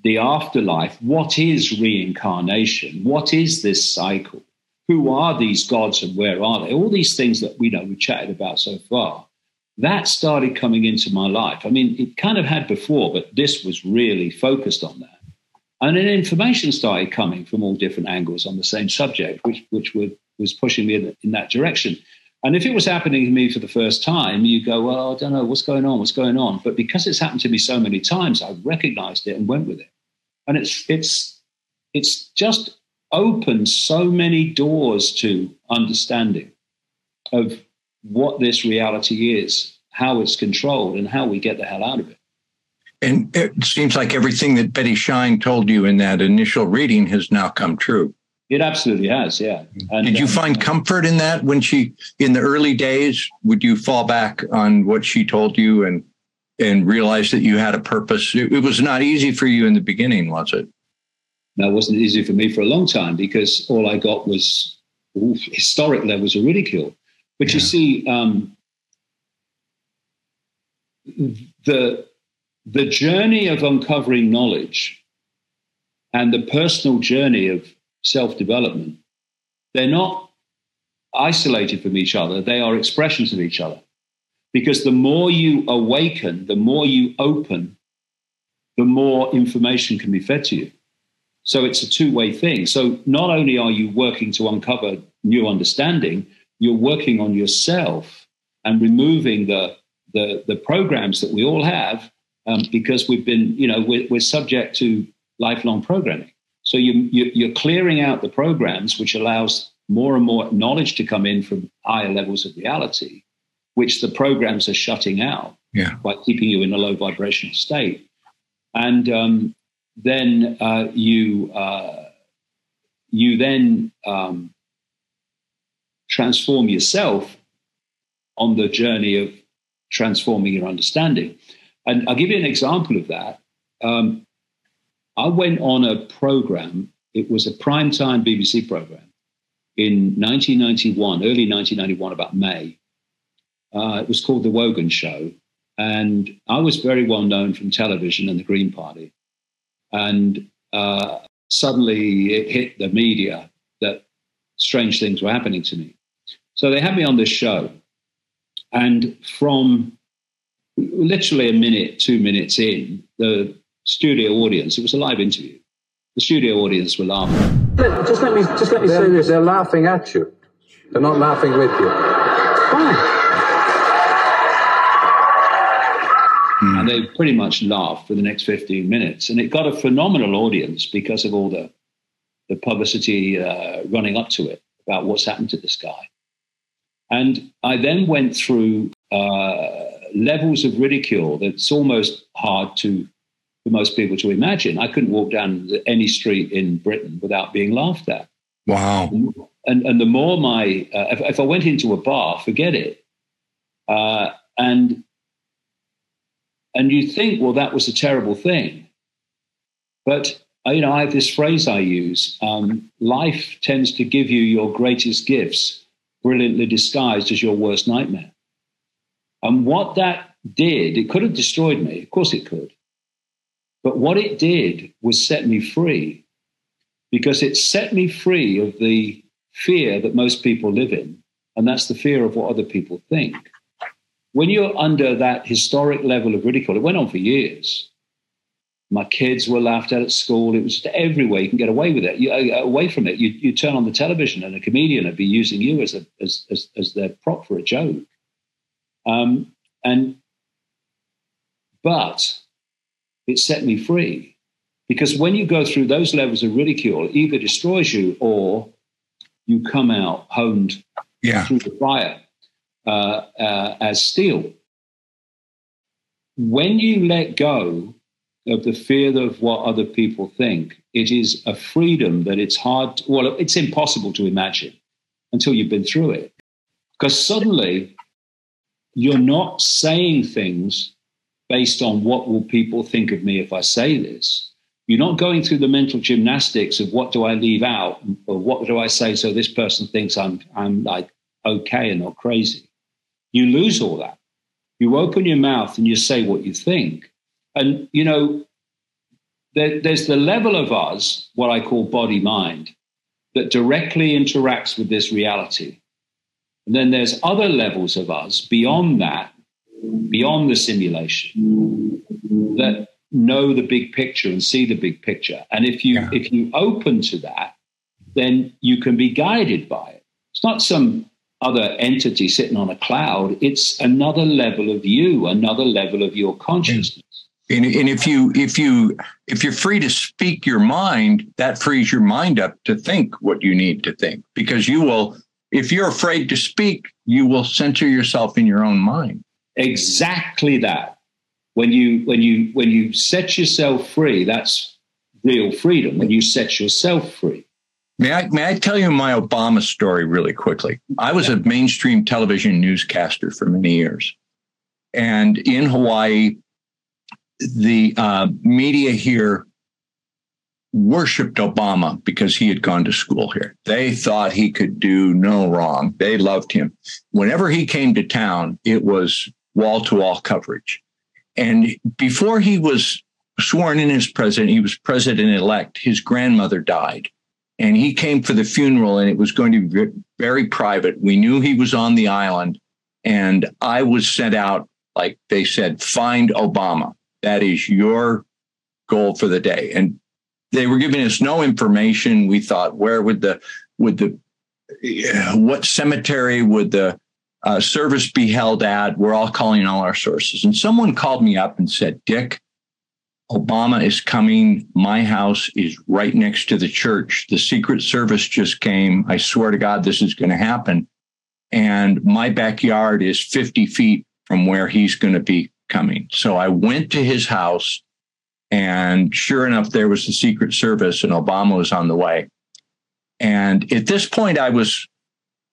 the afterlife, what is reincarnation? What is this cycle? Who are these gods and where are they? All these things that we know we chatted about so far. That started coming into my life. I mean, it kind of had before, but this was really focused on that. And then information started coming from all different angles on the same subject, which which would, was pushing me in, in that direction. And if it was happening to me for the first time, you go, well, I don't know what's going on, what's going on. But because it's happened to me so many times, I recognized it and went with it. And it's it's it's just opened so many doors to understanding of what this reality is, how it's controlled, and how we get the hell out of it. And it seems like everything that Betty Shine told you in that initial reading has now come true. It absolutely has, yeah. And, Did you um, find comfort in that when she, in the early days, would you fall back on what she told you and and realize that you had a purpose? It, it was not easy for you in the beginning, was it? It wasn't easy for me for a long time because all I got was historic levels of ridicule. But yeah. you see, um, the the journey of uncovering knowledge and the personal journey of self development, they're not isolated from each other, they are expressions of each other. Because the more you awaken, the more you open, the more information can be fed to you. So it's a two way thing. So not only are you working to uncover new understanding, you're working on yourself and removing the, the, the programs that we all have um, because we've been, you know, we're, we're subject to lifelong programming. So you, you, are clearing out the programs, which allows more and more knowledge to come in from higher levels of reality, which the programs are shutting out yeah. by keeping you in a low vibrational state. And um, then uh, you uh, you then um, transform yourself on the journey of transforming your understanding. And I'll give you an example of that. Um, I went on a program, it was a primetime BBC program in 1991, early 1991, about May. Uh, it was called The Wogan Show. And I was very well known from television and the Green Party. And uh, suddenly it hit the media that strange things were happening to me. So they had me on this show. And from literally a minute, two minutes in, the studio audience. It was a live interview. The studio audience were laughing. Just let me just let me they're, say this. They're laughing at you. They're not laughing with you. Fine. They pretty much laughed for the next 15 minutes. And it got a phenomenal audience because of all the, the publicity uh, running up to it about what's happened to this guy. And I then went through uh, levels of ridicule that's almost hard to for most people to imagine. I couldn't walk down any street in Britain without being laughed at. Wow. And and the more my uh, if, if, I went into a bar, forget it. Uh, and and you think, well, that was a terrible thing. But uh, you know, I have this phrase I use: um, life tends to give you your greatest gifts, brilliantly disguised as your worst nightmare. And what that did, it could have destroyed me. Of course, it could. But what it did was set me free because it set me free of the fear that most people live in. And that's the fear of what other people think. When you're under that historic level of ridicule, it went on for years. My kids were laughed at at school. It was everywhere you can get away with it. You, uh, away from it, you, you turn on the television and a comedian would be using you as, a, as, as, as their prop for a joke. Um, and but it set me free because when you go through those levels of ridicule, either destroys you or you come out honed yeah. through the fire uh, uh, as steel. When you let go of the fear of what other people think, it is a freedom that it's hard, well, it's impossible to imagine until you've been through it. Because suddenly you're not saying things based on what will people think of me if I say this. You're not going through the mental gymnastics of what do I leave out or what do I say so this person thinks I'm I'm like okay and not crazy. You lose all that. You open your mouth and you say what you think. And you know, there, there's the level of us, what I call body mind, that directly interacts with this reality. And then there's other levels of us beyond that, beyond the simulation, that know the big picture and see the big picture. And if you yeah. if you open to that, then you can be guided by it. It's not some other entity sitting on a cloud. It's another level of you, another level of your consciousness. And, and if you if you if you're free to speak your mind, that frees your mind up to think what you need to think because you will if you're afraid to speak, you will center yourself in your own mind. Exactly that. When you when you when you set yourself free, that's real freedom. When you set yourself free. May I may I tell you my Obama story really quickly? I was a mainstream television newscaster for many years, and in Hawaii, the uh, media here worshiped Obama because he had gone to school here. They thought he could do no wrong. They loved him. Whenever he came to town, it was wall to wall coverage. And before he was sworn in as president, he was president elect, his grandmother died. And he came for the funeral, and it was going to be very private. We knew he was on the island. And I was sent out, like they said, find Obama. That is your goal for the day. And they were giving us no information. We thought, where would the would the what cemetery would the uh, service be held at? We're all calling all our sources, and someone called me up and said, "Dick, Obama is coming. My house is right next to the church. The Secret Service just came. I swear to God, this is going to happen." And my backyard is 50 feet from where he's going to be coming. So I went to his house and sure enough, there was the Secret Service, and Obama was on the way. And at this point, I was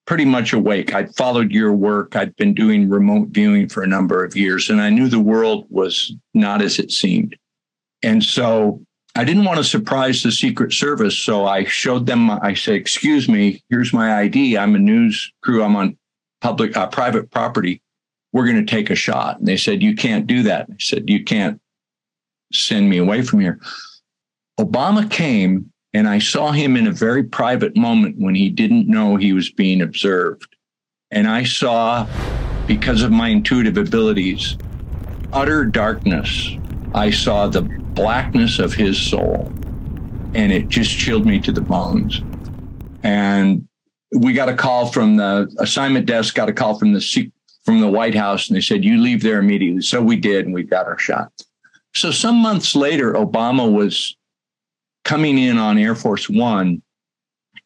pretty much awake. I'd followed your work. I'd been doing remote viewing for a number of years, and I knew the world was not as it seemed. And so I didn't want to surprise the Secret Service. So I showed them, I said, Excuse me, here's my ID. I'm a news crew. I'm on public, uh, private property. We're going to take a shot. And they said, You can't do that. I said, You can't send me away from here. Obama came and I saw him in a very private moment when he didn't know he was being observed. And I saw, because of my intuitive abilities, utter darkness. I saw the blackness of his soul. And it just chilled me to the bones. And we got a call from the assignment desk, got a call from the from the White House, and they said, You leave there immediately. So we did, and we got our shot. So some months later, Obama was coming in on Air Force One,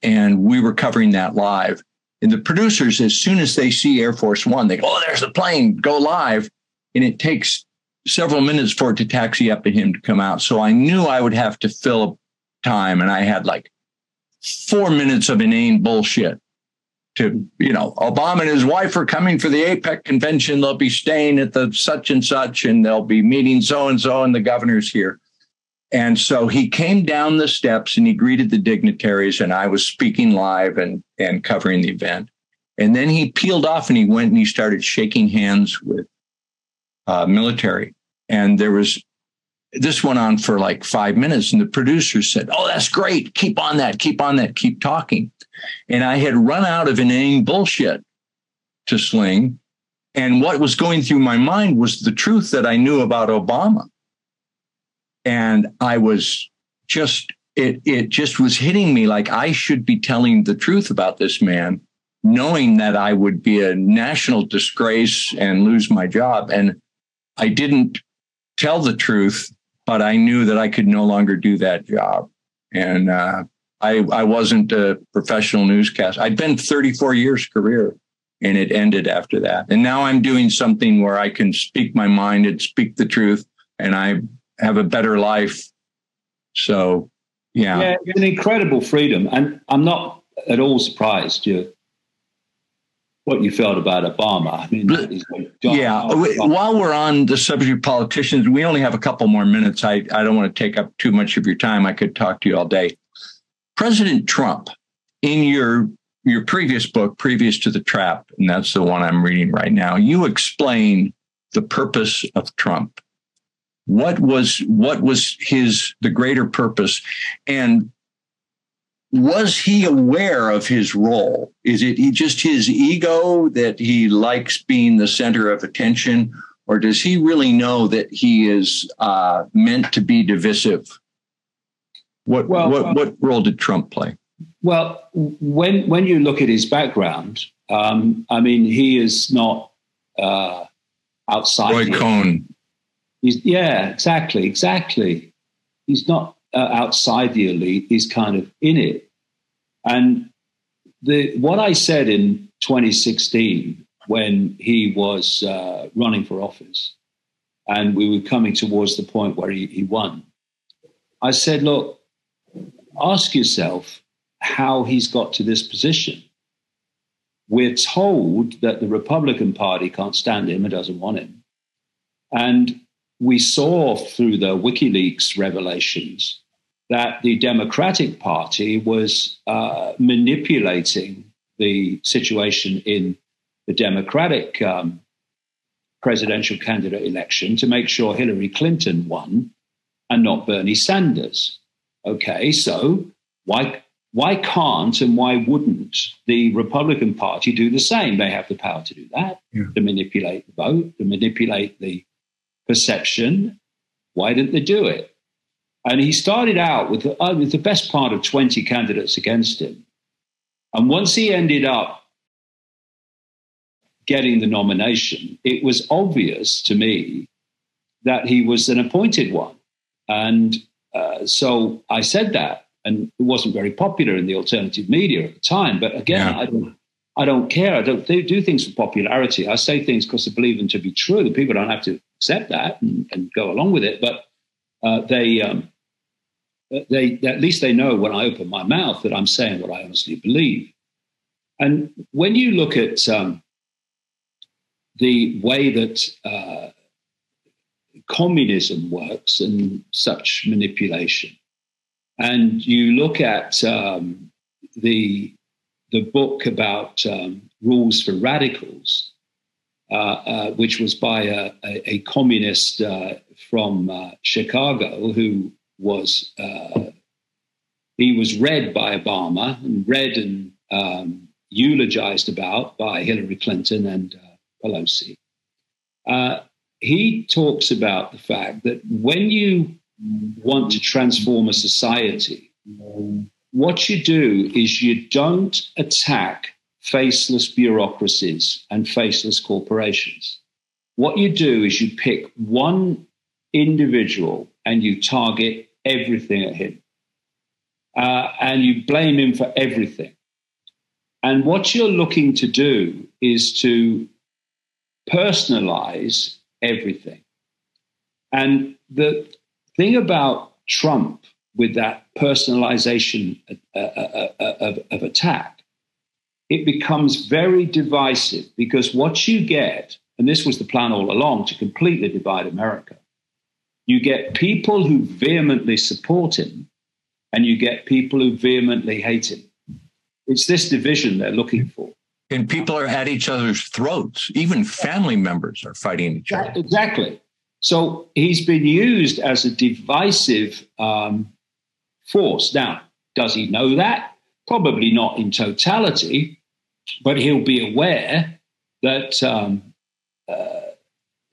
and we were covering that live. And the producers, as soon as they see Air Force One, they go, Oh, there's the plane, go live. And it takes several minutes for it to taxi up to him to come out. So I knew I would have to fill time. And I had like four minutes of inane bullshit to, you know, Obama and his wife are coming for the APEC convention. They'll be staying at the such and such, and they'll be meeting so and so, and the governor's here. And so he came down the steps and he greeted the dignitaries, and I was speaking live and, and covering the event. And then he peeled off and he went and he started shaking hands with uh, military. And there was this went on for like five minutes, and the producers said, "Oh, that's great! Keep on that! Keep on that! Keep talking." And I had run out of inane bullshit to sling, and what was going through my mind was the truth that I knew about Obama, and I was just it it just was hitting me like I should be telling the truth about this man, knowing that I would be a national disgrace and lose my job, and I didn't tell the truth but I knew that I could no longer do that job. And uh, I, I wasn't a professional newscast. I'd been 34 years career and it ended after that. And now I'm doing something where I can speak my mind and speak the truth and I have a better life. So, yeah. Yeah, it's an incredible freedom. And I'm not at all surprised you what you felt about Obama. I mean, yeah. While we're on the subject of politicians, we only have a couple more minutes. I, I don't want to take up too much of your time. I could talk to you all day. President Trump, in your your previous book, previous to the trap, and that's the one I'm reading right now, you explain the purpose of Trump. What was what was his the greater purpose, and was he aware of his role? Is it just his ego that he likes being the center of attention, or does he really know that he is uh, meant to be divisive? What well, what well, what role did Trump play? Well, when when you look at his background, um, I mean, he is not uh, outside. Roy Cohn. He's, yeah, exactly, exactly. He's not uh, outside the elite. is kind of in it. And the what I said in 2016 when he was uh, running for office, and we were coming towards the point where he, he won, I said, look, ask yourself how he's got to this position. We're told that the Republican Party can't stand him and doesn't want him. And we saw through the WikiLeaks revelations that the Democratic Party was uh, manipulating the situation in the Democratic um, presidential candidate election to make sure Hillary Clinton won and not Bernie Sanders. Okay, so why why can't and why wouldn't the Republican Party do the same? They have the power to do that, yeah. to manipulate the vote, to manipulate the perception. Why didn't they do it? And he started out with, uh, with the best part of 20 candidates against him. And once he ended up getting the nomination, it was obvious to me that he was an appointed one. And uh, so I said that, and it wasn't very popular in the alternative media at the time. But again, yeah. I don't. I don't care. I don't do things for popularity. I say things because I believe them to be true. People don't have to accept that and, and go along with it. But uh, they um, they at least they know when I open my mouth that I'm saying what I honestly believe. And when you look at um, the way that uh, communism works and such manipulation, and you look at um, the the book about um, rules for radicals, uh, uh, which was by a, a, a communist uh, from uh, Chicago who was uh, he was read by Obama and read and um, eulogized about by Hillary Clinton and uh, Pelosi. Uh, he talks about the fact that when you want to transform a society, what you do is you don't attack faceless bureaucracies and faceless corporations. What you do is you pick one individual and you target everything at him. Uh, and you blame him for everything. And what you're looking to do is to personalize everything. And the thing about Trump with that personalization uh, uh, uh, of, of attack, it becomes very divisive because what you get, and this was the plan all along to completely divide America, you get people who vehemently support him and you get people who vehemently hate him. It's this division they're looking for. And people are at each other's throats. Even family members are fighting each other. Exactly. So he's been used as a divisive um, force. Now, does he know that? Probably not in totality, but he'll be aware that um, uh,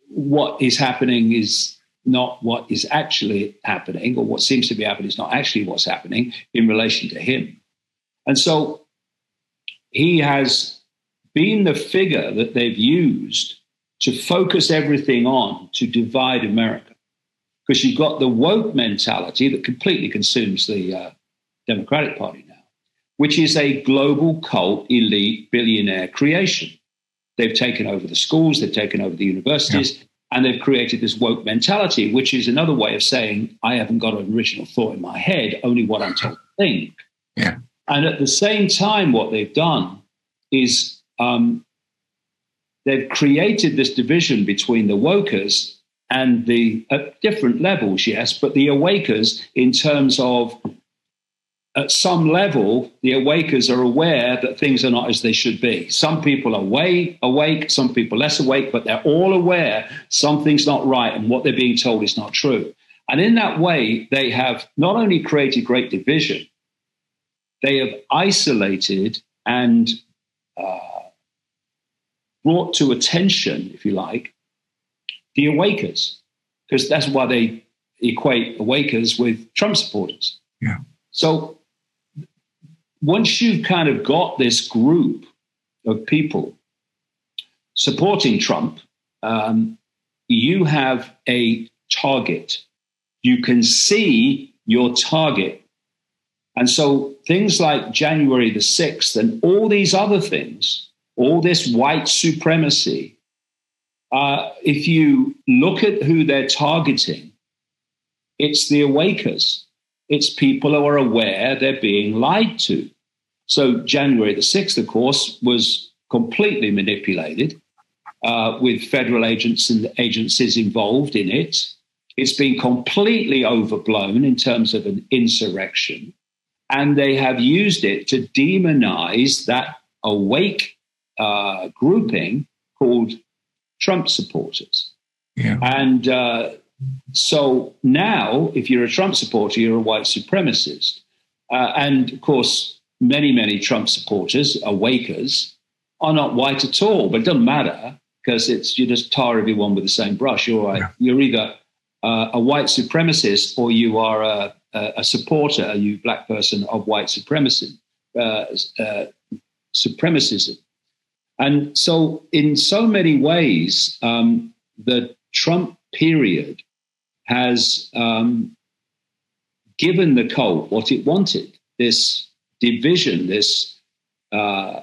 what is happening is not what is actually happening, or what seems to be happening is not actually what's happening in relation to him. And so he has been the figure that they've used to focus everything on to divide America. Because you've got the woke mentality that completely consumes the uh, Democratic Party now, which is a global cult elite billionaire creation. They've taken over the schools, they've taken over the universities, yeah. And they've created this woke mentality, which is another way of saying, I haven't got an original thought in my head, only what I'm told to think. Yeah. And at the same time, what they've done is um, they've created this division between the wokers and the at different levels, yes, but the awakers in terms of at some level, the awakers are aware that things are not as they should be. Some people are way awake, some people less awake, but they're all aware something's not right and what they're being told is not true. And in that way, they have not only created great division, they have isolated and uh, brought to attention, if you like, the awakers, because that's why they equate awakers with Trump supporters. Yeah. So once you've kind of got this group of people supporting Trump, um, you have a target. You can see your target. And so things like January the 6th and all these other things all this white supremacy, uh, if you look at who they're targeting, it's the awakers. It's people who are aware they're being lied to. So January the 6th, of course, was completely manipulated uh, with federal agents and agencies involved in it. It's been completely overblown in terms of an insurrection. And they have used it to demonize that awake uh, grouping called Trump supporters. Yeah. And uh, so now, if you're a Trump supporter, you're a white supremacist. Uh, and of course, many, many Trump supporters, awakers, are not white at all, but it doesn't matter because it's you just tar everyone with the same brush. You're, yeah. you're either uh, a white supremacist or you are a, a, a, supporter, you black person, of white supremacy, uh, uh, supremacism. And so, in so many ways, um, the Trump period has um, given the cult what it wanted this division, this uh,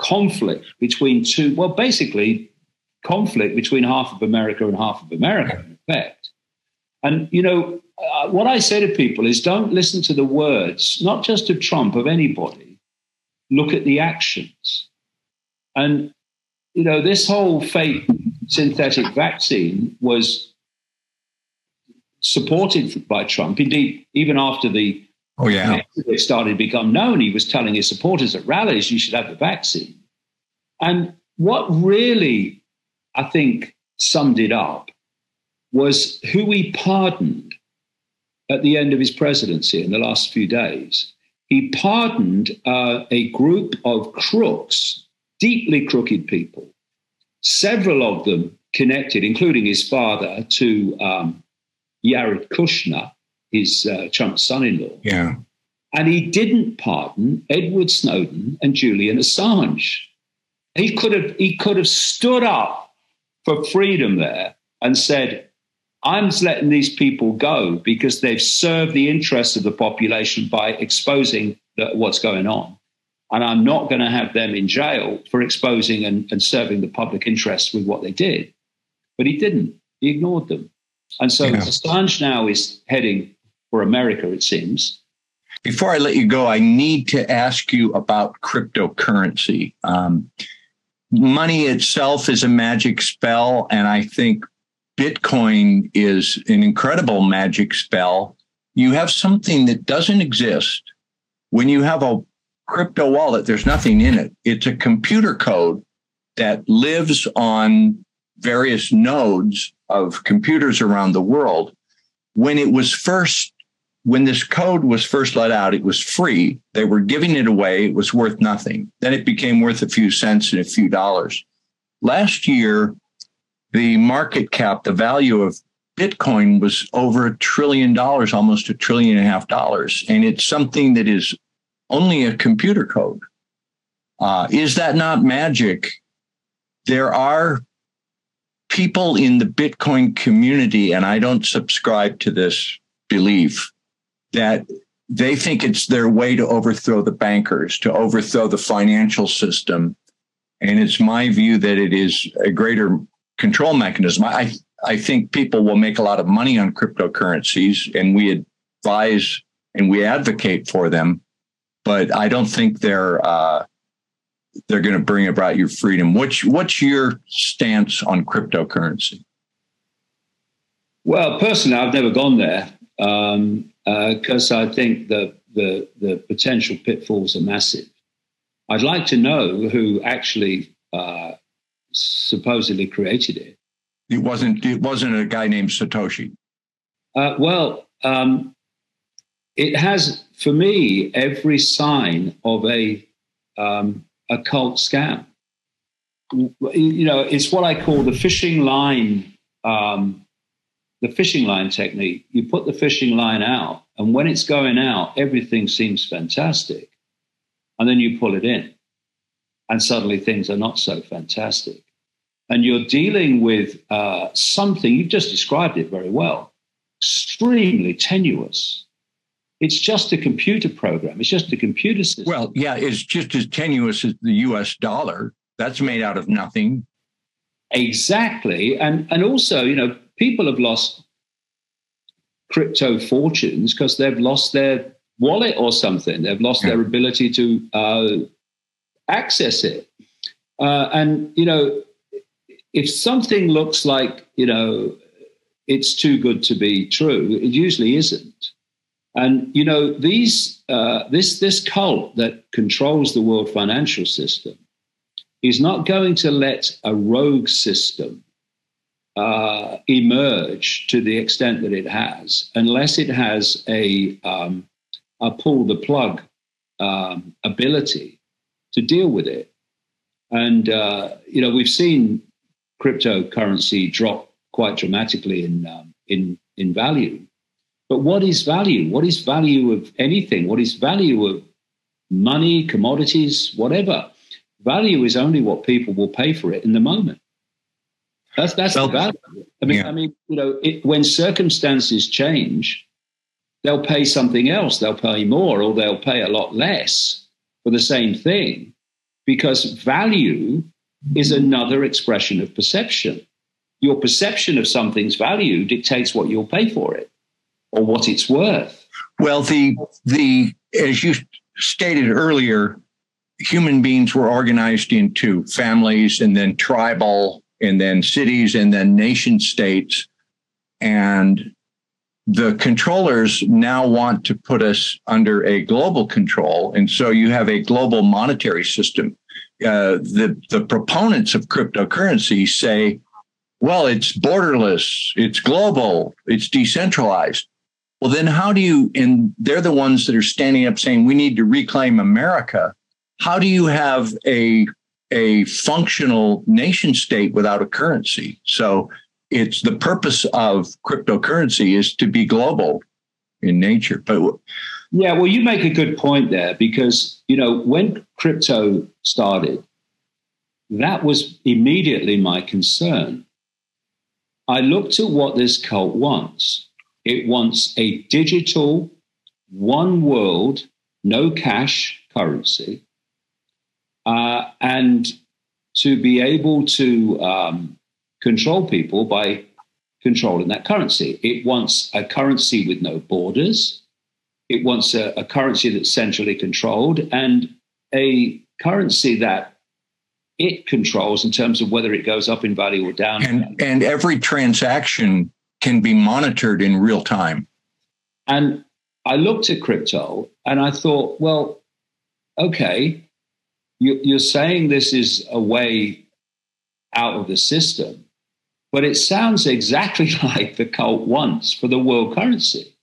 conflict between two, well, basically, conflict between half of America and half of America, in effect. And, you know, uh, what I say to people is don't listen to the words, not just of Trump, of anybody. Look at the actions. And, you know, this whole fake synthetic vaccine was supported by Trump. Indeed, even after the oh yeah it started to become known, he was telling his supporters at rallies, "You should have the vaccine." And what really, I think, summed it up was who he pardoned at the end of his presidency in the last few days. He pardoned uh, a group of crooks deeply crooked people, several of them connected, including his father, to um, Jared Kushner, his uh, Trump's son-in-law. Yeah. And he didn't pardon Edward Snowden and Julian Assange. He could have he could have stood up for freedom there and said, I'm letting these people go because they've served the interests of the population by exposing the, what's going on. And I'm not going to have them in jail for exposing and, and serving the public interest with what they did. But he didn't. He ignored them. And so yeah. Assange now is heading for America, it seems. Before I let you go, I need to ask you about cryptocurrency. Um, money itself is a magic spell, and I think Bitcoin is an incredible magic spell. You have something that doesn't exist. When you have a crypto wallet, there's nothing in it. It's a computer code that lives on various nodes of computers around the world. When it was first, when this code was first let out, it was free. They were giving it away. It was worth nothing. Then it became worth a few cents and a few dollars. Last year, the market cap, the value of Bitcoin was over a trillion dollars, almost a trillion and a half dollars. And it's something that is only a computer code. Uh, is that not magic? There are people in the Bitcoin community, and I don't subscribe to this belief, that they think it's their way to overthrow the bankers, to overthrow the financial system. And it's my view that it is a greater control mechanism. I, I think people will make a lot of money on cryptocurrencies, and we advise and we advocate for them, but I don't think they're uh, they're going to bring about your freedom. What's what's your stance on cryptocurrency? Well, personally, I've never gone there because um, uh, I think the, the the potential pitfalls are massive. I'd like to know who actually uh, supposedly created it. It wasn't. It wasn't a guy named Satoshi. Uh, well, um, it has for me every sign of a um, a cult scam. You know, it's what I call the fishing line. Um, the fishing line technique. You put the fishing line out, and when it's going out, everything seems fantastic, and then you pull it in, and suddenly things are not so fantastic and you're dealing with uh, something, you've just described it very well, extremely tenuous. It's just a computer program. It's just a computer system. Well, yeah, it's just as tenuous as the US dollar. That's made out of nothing. Exactly. And, and also, you know, people have lost crypto fortunes because they've lost their wallet or something. They've lost yeah. their ability to uh, access it. Uh, and, you know, if something looks like, you know, it's too good to be true, it usually isn't. And you know, these uh, this this cult that controls the world financial system is not going to let a rogue system uh, emerge to the extent that it has, unless it has a um, a pull the plug um, ability to deal with it. And uh, you know, we've seen cryptocurrency drop quite dramatically in um, in in value. But what is value? What is value of anything? What is value of money, commodities, whatever? Value is only what people will pay for it in the moment. That's that's well, the value. I mean, yeah. I mean, you know, it, when circumstances change, they'll pay something else. They'll pay more, or they'll pay a lot less for the same thing, because value is another expression of perception. Your perception of something's value dictates what you'll pay for it or what it's worth. Well, the the as you stated earlier, human beings were organized into families and then tribal and then cities and then nation states. And the controllers now want to put us under a global control. And so you have a global monetary system uh, the the proponents of cryptocurrency say, well, it's borderless, it's global, it's decentralized. Well, then how do you? And they're the ones that are standing up saying we need to reclaim America. How do you have a a functional nation state without a currency? So it's the purpose of cryptocurrency is to be global in nature. But yeah, well, you make a good point there because you know when crypto started, that was immediately my concern. I looked at what this cult wants. It wants a digital, one world, no cash currency, uh, and to be able to um, control people by controlling that currency. It wants a currency with no borders. It wants a, a currency that's centrally controlled and a currency that it controls in terms of whether it goes up in value or down. And, and every transaction can be monitored in real time. And I looked at crypto and I thought, well, okay, you, you're saying this is a way out of the system, but it sounds exactly like the cult wants for the world currency.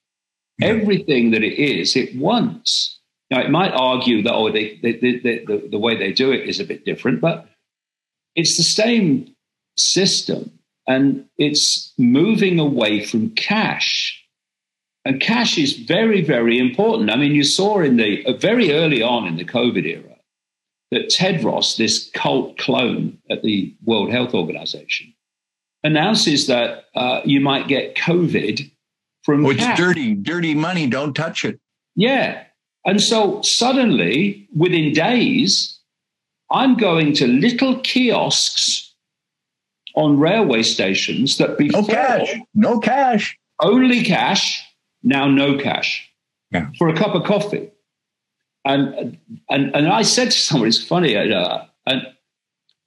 Yeah. Everything that it is, it wants. Now, it might argue that, oh, they, they, they, the, the way they do it is a bit different, but it's the same system and it's moving away from cash. And cash is very, very important. I mean, you saw in the uh, very early on in the COVID era that Tedros, this cult clone at the World Health Organization, announces that uh, you might get COVID from. Oh, it's dirty, dirty money. Don't touch it. Yeah. And so suddenly, within days, I'm going to little kiosks on railway stations that before. No cash. No cash. Only cash. Now, no cash. Yeah. For a cup of coffee. And, and, and I said to someone, it's funny, uh, and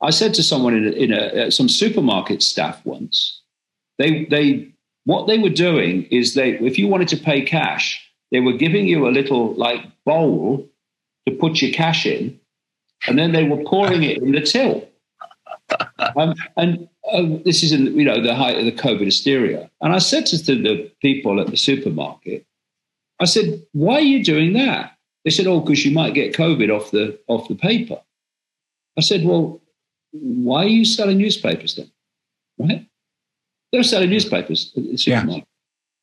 I said to someone in, a, in a, uh, some supermarket staff once, they, they, what they were doing is they, if you wanted to pay cash, they were giving you a little like bowl to put your cash in, and then they were pouring it in the till. Um, and uh, this is in you know the height of the COVID hysteria. And I said to the people at the supermarket, I said, "Why are you doing that?" They said, "Oh, because you might get COVID off the off the paper." I said, "Well, why are you selling newspapers then?" Right? They're selling newspapers at the supermarket.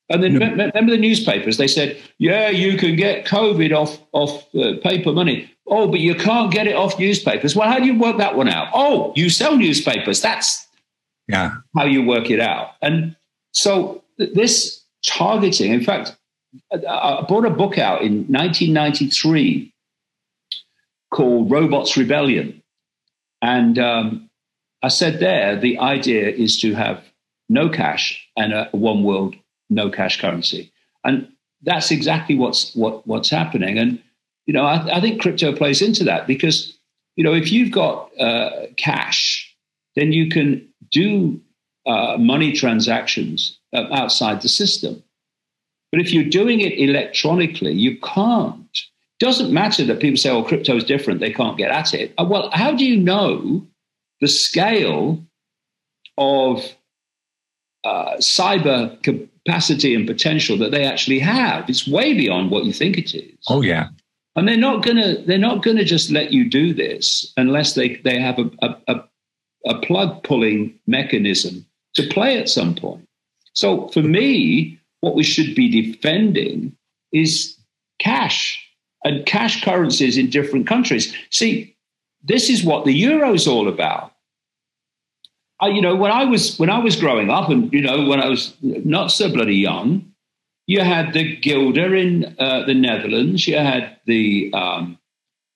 And then no. remember the newspapers? They said, "Yeah, you can get COVID off off uh, paper money." Oh, but you can't get it off newspapers. Well, how do you work that one out? Oh, you sell newspapers. That's yeah how you work it out. And so this targeting, in fact, I brought a book out in 1993 called Robots Rebellion, and um, I said there the idea is to have no cash and a one world no cash currency. And that's exactly what's what, what's happening. And you know, I, I think crypto plays into that because you know if you've got uh, cash, then you can do uh, money transactions uh, outside the system. But if you're doing it electronically, you can't. Doesn't matter that people say, "Oh, crypto is different; they can't get at it." Uh, well, how do you know the scale of uh, cyber capacity and potential that they actually have. It's way beyond what you think it is. Oh yeah. And they're not gonna they're not gonna just let you do this unless they, they have a, a, a plug pulling mechanism to play at some point. So for me, what we should be defending is cash and cash currencies in different countries. See, this is what the euro is all about. I, you know, when I was when I was growing up, and you know, when I was not so bloody young, you had the guilder in uh, the Netherlands, you had the um,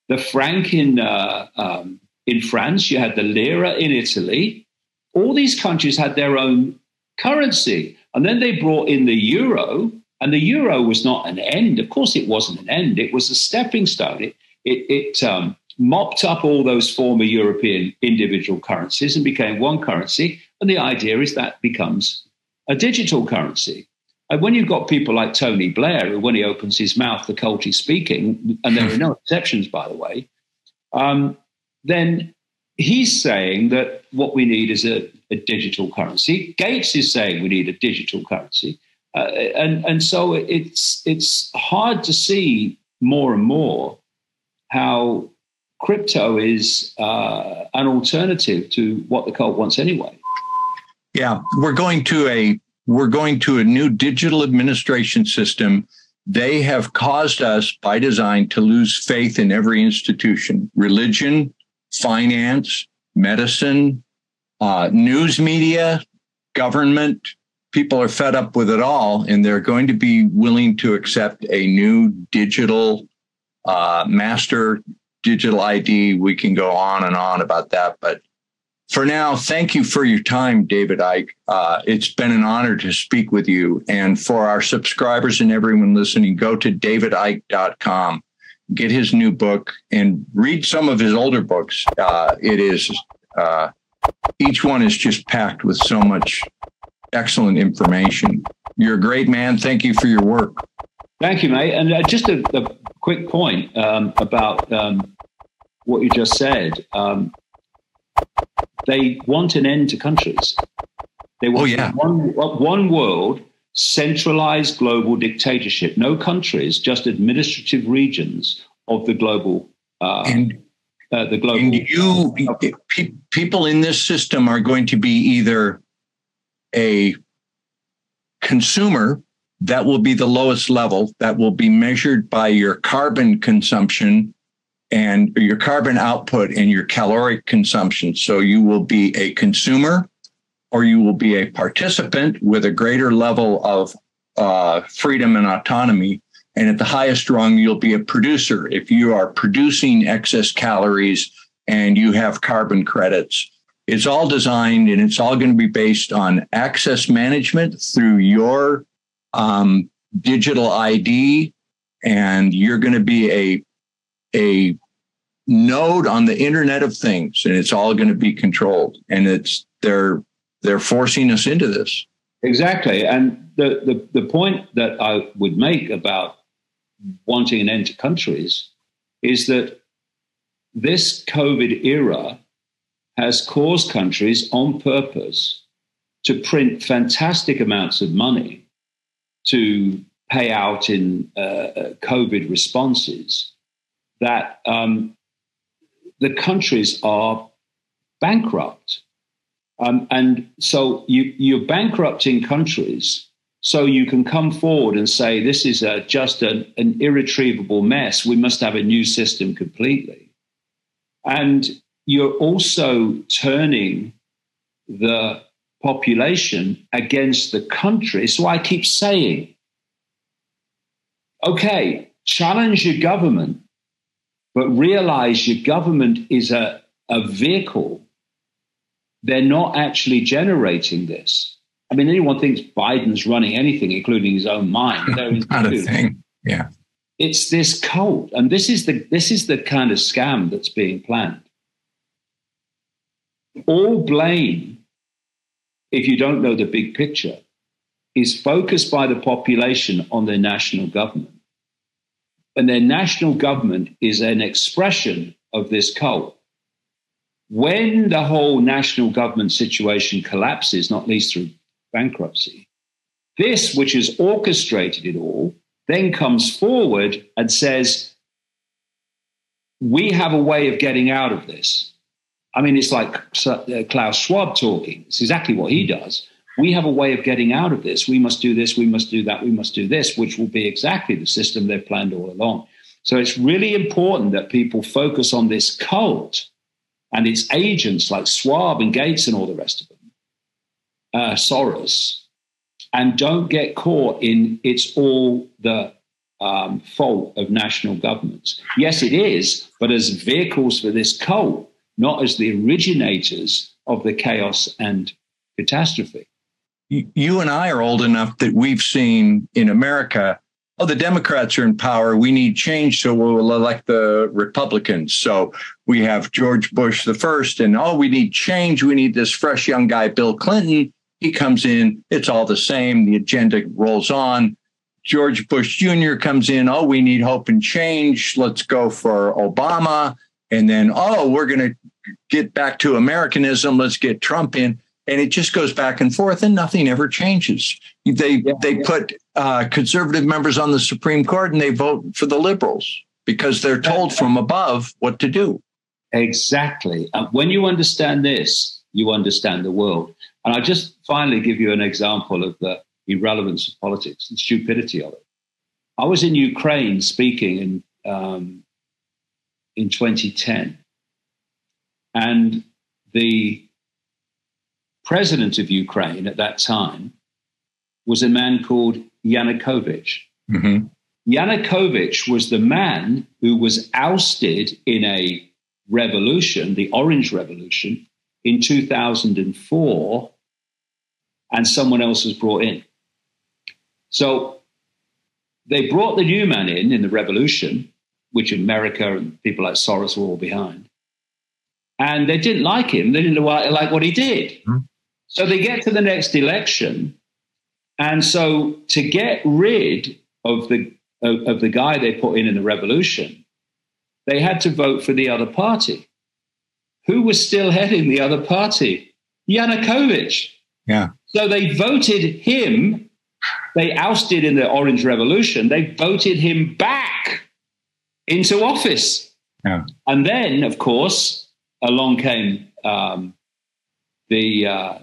the franc in uh, um, in France, you had the lira in Italy. All these countries had their own currency, and then they brought in the euro, and the euro was not an end. Of course, it wasn't an end; it was a stepping stone. It it, it um, mopped up all those former European individual currencies and became one currency. And the idea is that becomes a digital currency. And when you've got people like Tony Blair, who when he opens his mouth, the cult is speaking, and there are no exceptions, by the way, um, then he's saying that what we need is a, a, digital currency. Gates is saying we need a digital currency. Uh, and, and so it's, it's hard to see more and more how crypto is uh, an alternative to what the cult wants anyway. Yeah, we're going to a we're going to a new digital administration system. They have caused us by design to lose faith in every institution, religion, finance, medicine, uh, news media, government. People are fed up with it all, and they're going to be willing to accept a new digital uh, master digital ID. We can go on and on about that, but for now, thank you for your time, David Icke. Uh, it's been an honor to speak with you. And for our subscribers and everyone listening, go to davidicke.com, get his new book, and read some of his older books. Uh, it is, uh, each one is just packed with so much excellent information. You're a great man. Thank you for your work. Thank you, mate. And uh, just a, a, quick point um, about um, what you just said. Um, they want an end to countries. They want oh, yeah. one, one world, centralized global dictatorship. No countries, just administrative regions of the global. Uh, and, uh, the global. And you, pe- people in this system are going to be either a consumer that will be the lowest level that will be measured by your carbon consumption and your carbon output and your caloric consumption. So you will be a consumer or you will be a participant with a greater level of uh, freedom and autonomy. And at the highest rung, you'll be a producer. If you are producing excess calories and you have carbon credits, it's all designed and it's all going to be based on access management through your um, digital ID. And you're going to be a a node on the internet of things and it's all going to be controlled and it's they're they're forcing us into this exactly and the, the the point that i would make about wanting an end to countries is that this covid era has caused countries on purpose to print fantastic amounts of money to pay out in uh, uh covid responses that um, the countries are bankrupt. Um, and so you, you're bankrupting countries so you can come forward and say, this is a, just an, an irretrievable mess. We must have a new system completely. And you're also turning the population against the country. So I keep saying, okay, challenge your government but realize your government is a, a vehicle. They're not actually generating this. I mean, anyone thinks Biden's running anything, including his own mind. Not a thing. Yeah. It's this cult. And this is the this is the kind of scam that's being planned. All blame, if you don't know the big picture, is focused by the population on their national government and their national government is an expression of this cult. When the whole national government situation collapses, not least through bankruptcy, this, which has orchestrated it all, then comes forward and says, We have a way of getting out of this. I mean, it's like uh, Klaus Schwab talking. It's exactly what he does we have a way of getting out of this. We must do this, we must do that, we must do this, which will be exactly the system they've planned all along. So it's really important that people focus on this cult and its agents like Schwab and Gates and all the rest of them, uh, Soros, and don't get caught in it's all the um, fault of national governments. Yes, it is, but as vehicles for this cult, not as the originators of the chaos and catastrophe you and I are old enough that we've seen in America, oh, the Democrats are in power. We need change, so we'll elect the Republicans. So we have George Bush the first, and oh, we need change. We need this fresh young guy, Bill Clinton. He comes in, it's all the same. The agenda rolls on. George Bush Jr. comes in, oh, we need hope and change. Let's go for Obama. And then, oh, we're going to get back to Americanism. Let's get Trump in and it just goes back and forth and nothing ever changes. They yeah, they yeah. put uh, conservative members on the supreme court and they vote for the liberals because they're told from above what to do. Exactly. And when you understand this you understand the world. And I just finally give you an example of the irrelevance of politics and stupidity of it. I was in Ukraine speaking in um, in 2010, and the president of Ukraine at that time was a man called Yanukovych. Mm-hmm. Yanukovych was the man who was ousted in a revolution, the Orange Revolution, in 2004, and someone else was brought in. So they brought the new man in in the revolution, which America and people like Soros were all behind. And they didn't like him. They didn't like what he did. Mm-hmm. So they get to the next election. And so to get rid of the, of, of the guy they put in in the revolution, they had to vote for the other party. Who was still heading the other party? Yanukovych. Yeah. So they voted him. They ousted in the Orange Revolution. They voted him back into office. Yeah. And then, of course, along came um, the uh,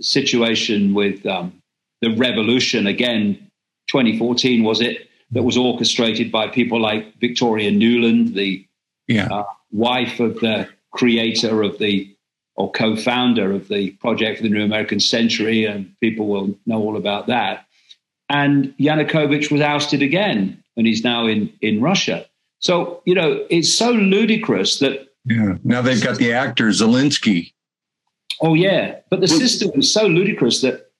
situation with um, the revolution again, 2014 was it, that was orchestrated by people like Victoria Nuland, the yeah. uh, wife of the creator of the or co-founder of the project for the New American Century, and people will know all about that. And Yanukovych was ousted again, and he's now in in Russia. So you know, it's so ludicrous that yeah. Now they've got the actor Zelensky. Oh yeah, but the system is so ludicrous that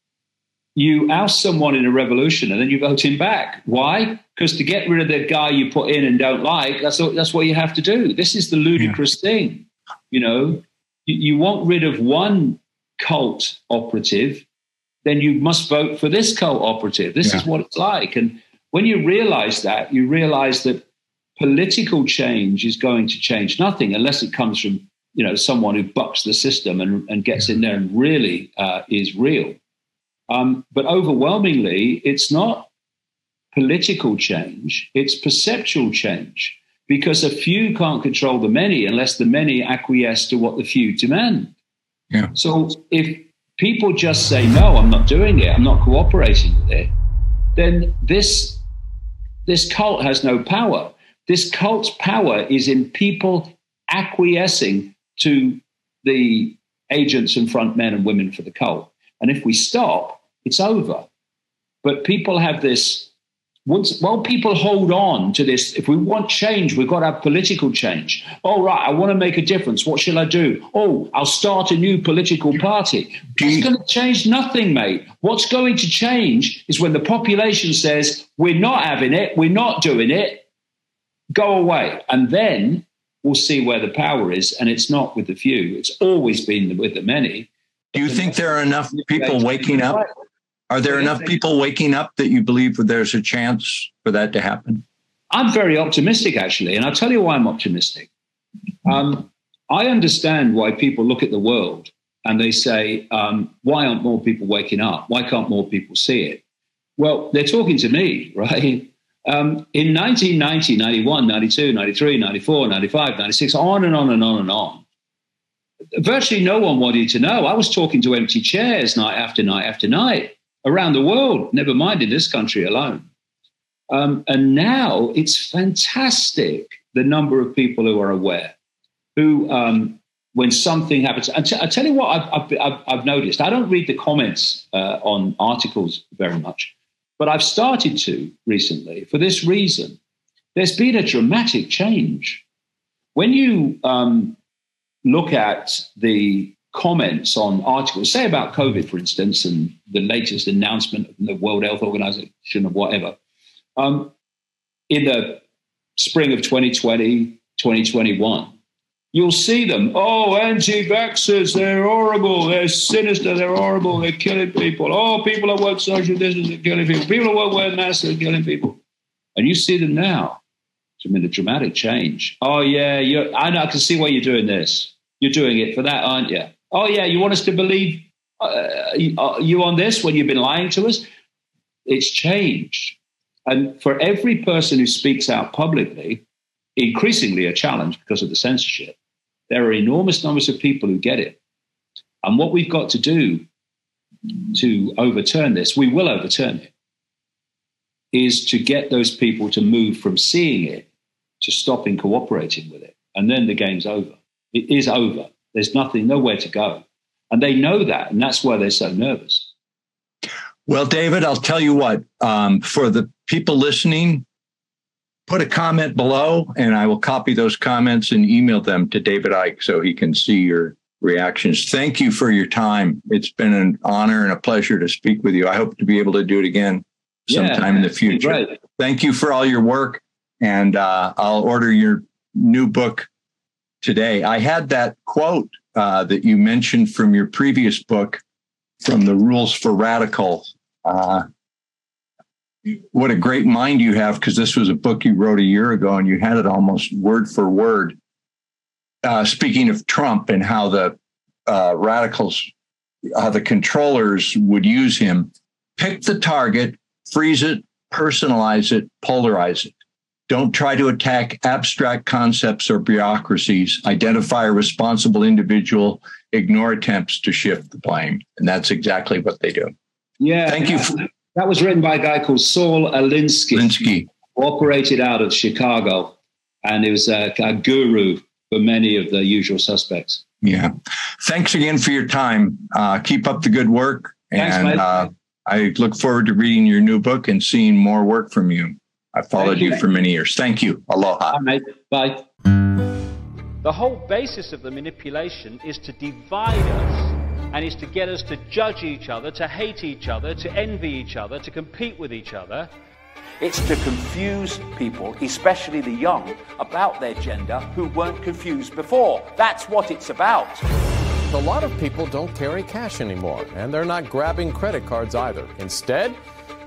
you oust someone in a revolution and then you vote him back. Why? Because to get rid of the guy you put in and don't like, that's what, that's what you have to do. This is the ludicrous yeah. thing. You know, you, you want rid of one cult operative, then you must vote for this cult operative. This yeah. is what it's like. And when you realize that, you realize that political change is going to change nothing unless it comes from you know someone who bucks the system and, and gets in there and really uh, is real. Um, but overwhelmingly, it's not political change; it's perceptual change because a few can't control the many unless the many acquiesce to what the few demand. Yeah. So if people just say no, I'm not doing it, I'm not cooperating with it, then this this cult has no power this cult's power is in people acquiescing to the agents and front men and women for the cult. And if we stop, it's over. But people have this once while people hold on to this, if we want change, we've got to have political change. All oh, right, I want to make a difference. What shall I do? Oh, I'll start a new political party. It's mm. going to change nothing, mate. What's going to change is when the population says, we're not having it, we're not doing it, go away. And then we'll see where the power is. And it's not with the few, it's always been with the many. Do you think there are enough people waking up? Are there enough people waking up that you believe there's a chance for that to happen? I'm very optimistic, actually. And I'll tell you why I'm optimistic. Um, I understand why people look at the world and they say, um, why aren't more people waking up? Why can't more people see it? Well, they're talking to me, right? Um, in 1990, 91, 92, 93, 94, 95, 96, on and on and on and on, virtually no one wanted to know. I was talking to empty chairs night after night after night around the world, never mind in this country alone. Um, and now it's fantastic the number of people who are aware, who, um, when something happens, I, t- I tell you what I've, I've, I've, noticed. I don't read the comments uh, on articles very much. But I've started to recently for this reason. There's been a dramatic change. When you um, look at the comments on articles, say about COVID, for instance, and the latest announcement from the World Health Organization or whatever, um, in the spring of 2020, 2021, you'll see them. Oh, anti-vaxxers, they're horrible, they're sinister, they're horrible, they're killing people. Oh, people who work social distance are killing people. People who work wear masks are killing people. And you see them now. I mean, a dramatic change. Oh, yeah, you I I can see why you're doing this. You're doing it for that, aren't you? Oh, yeah, you want us to believe uh, you on this when you've been lying to us? It's changed. And for every person who speaks out publicly, increasingly a challenge because of the censorship, there are enormous numbers of people who get it. And what we've got to do to overturn this, we will overturn it, is to get those people to move from seeing it to stopping cooperating with it. And then the game's over. It is over. There's nothing, nowhere to go. And they know that. And that's why they're so nervous. Well, David, I'll tell you what, um, for the people listening, put a comment below and I will copy those comments and email them to David Icke so he can see your reactions. Thank you for your time. It's been an honor and a pleasure to speak with you. I hope to be able to do it again sometime yeah, in the future. Thank you for all your work. And uh, I'll order your new book today. I had that quote uh, that you mentioned from your previous book from the Rules for Radical. Uh, what a great mind you have because this was a book you wrote a year ago and you had it almost word for word. Uh, speaking of Trump and how the uh, radicals, how the controllers would use him, pick the target, freeze it, personalize it, polarize it. Don't try to attack abstract concepts or bureaucracies. Identify a responsible individual. Ignore attempts to shift the blame. And that's exactly what they do. Yeah. Thank you. For- that was written by a guy called Saul Alinsky. Alinsky. Operated out of Chicago. And he was a, a guru for many of the usual suspects. Yeah. Thanks again for your time. Uh, keep up the good work. Thanks, and uh, I look forward to reading your new book and seeing more work from you. I followed you, you, for many years. Thank you. Aloha. Bye, mate. Bye. The whole basis of the manipulation is to divide us and is to get us to judge each other, to hate each other, to envy each other, to compete with each other. It's to confuse people, especially the young, about their gender who weren't confused before. That's what it's about. A lot of people don't carry cash anymore, and they're not grabbing credit cards either. Instead,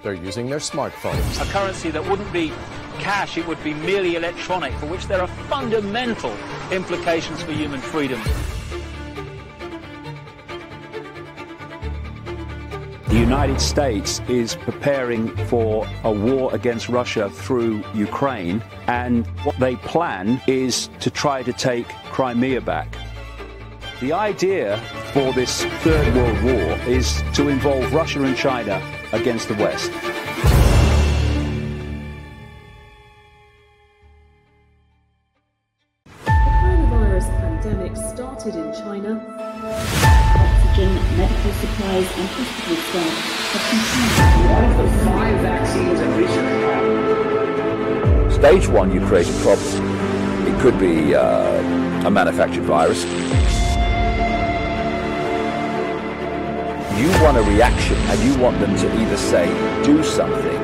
they're using their smartphones. A currency that wouldn't be cash, it would be merely electronic, for which there are fundamental implications for human freedom. The United States is preparing for a war against Russia through Ukraine, and what they plan is to try to take Crimea back. The idea for this Third World War is to involve Russia and China against the West. Stage one, you create a problem. It could be uh, a manufactured virus. you want a reaction and you want them to either say, do something,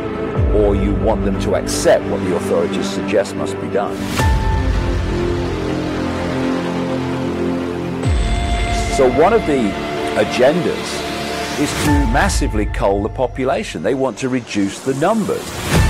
or you want them to accept what the authorities suggest must be done. So one of the agendas is to massively cull the population. They want to reduce the numbers.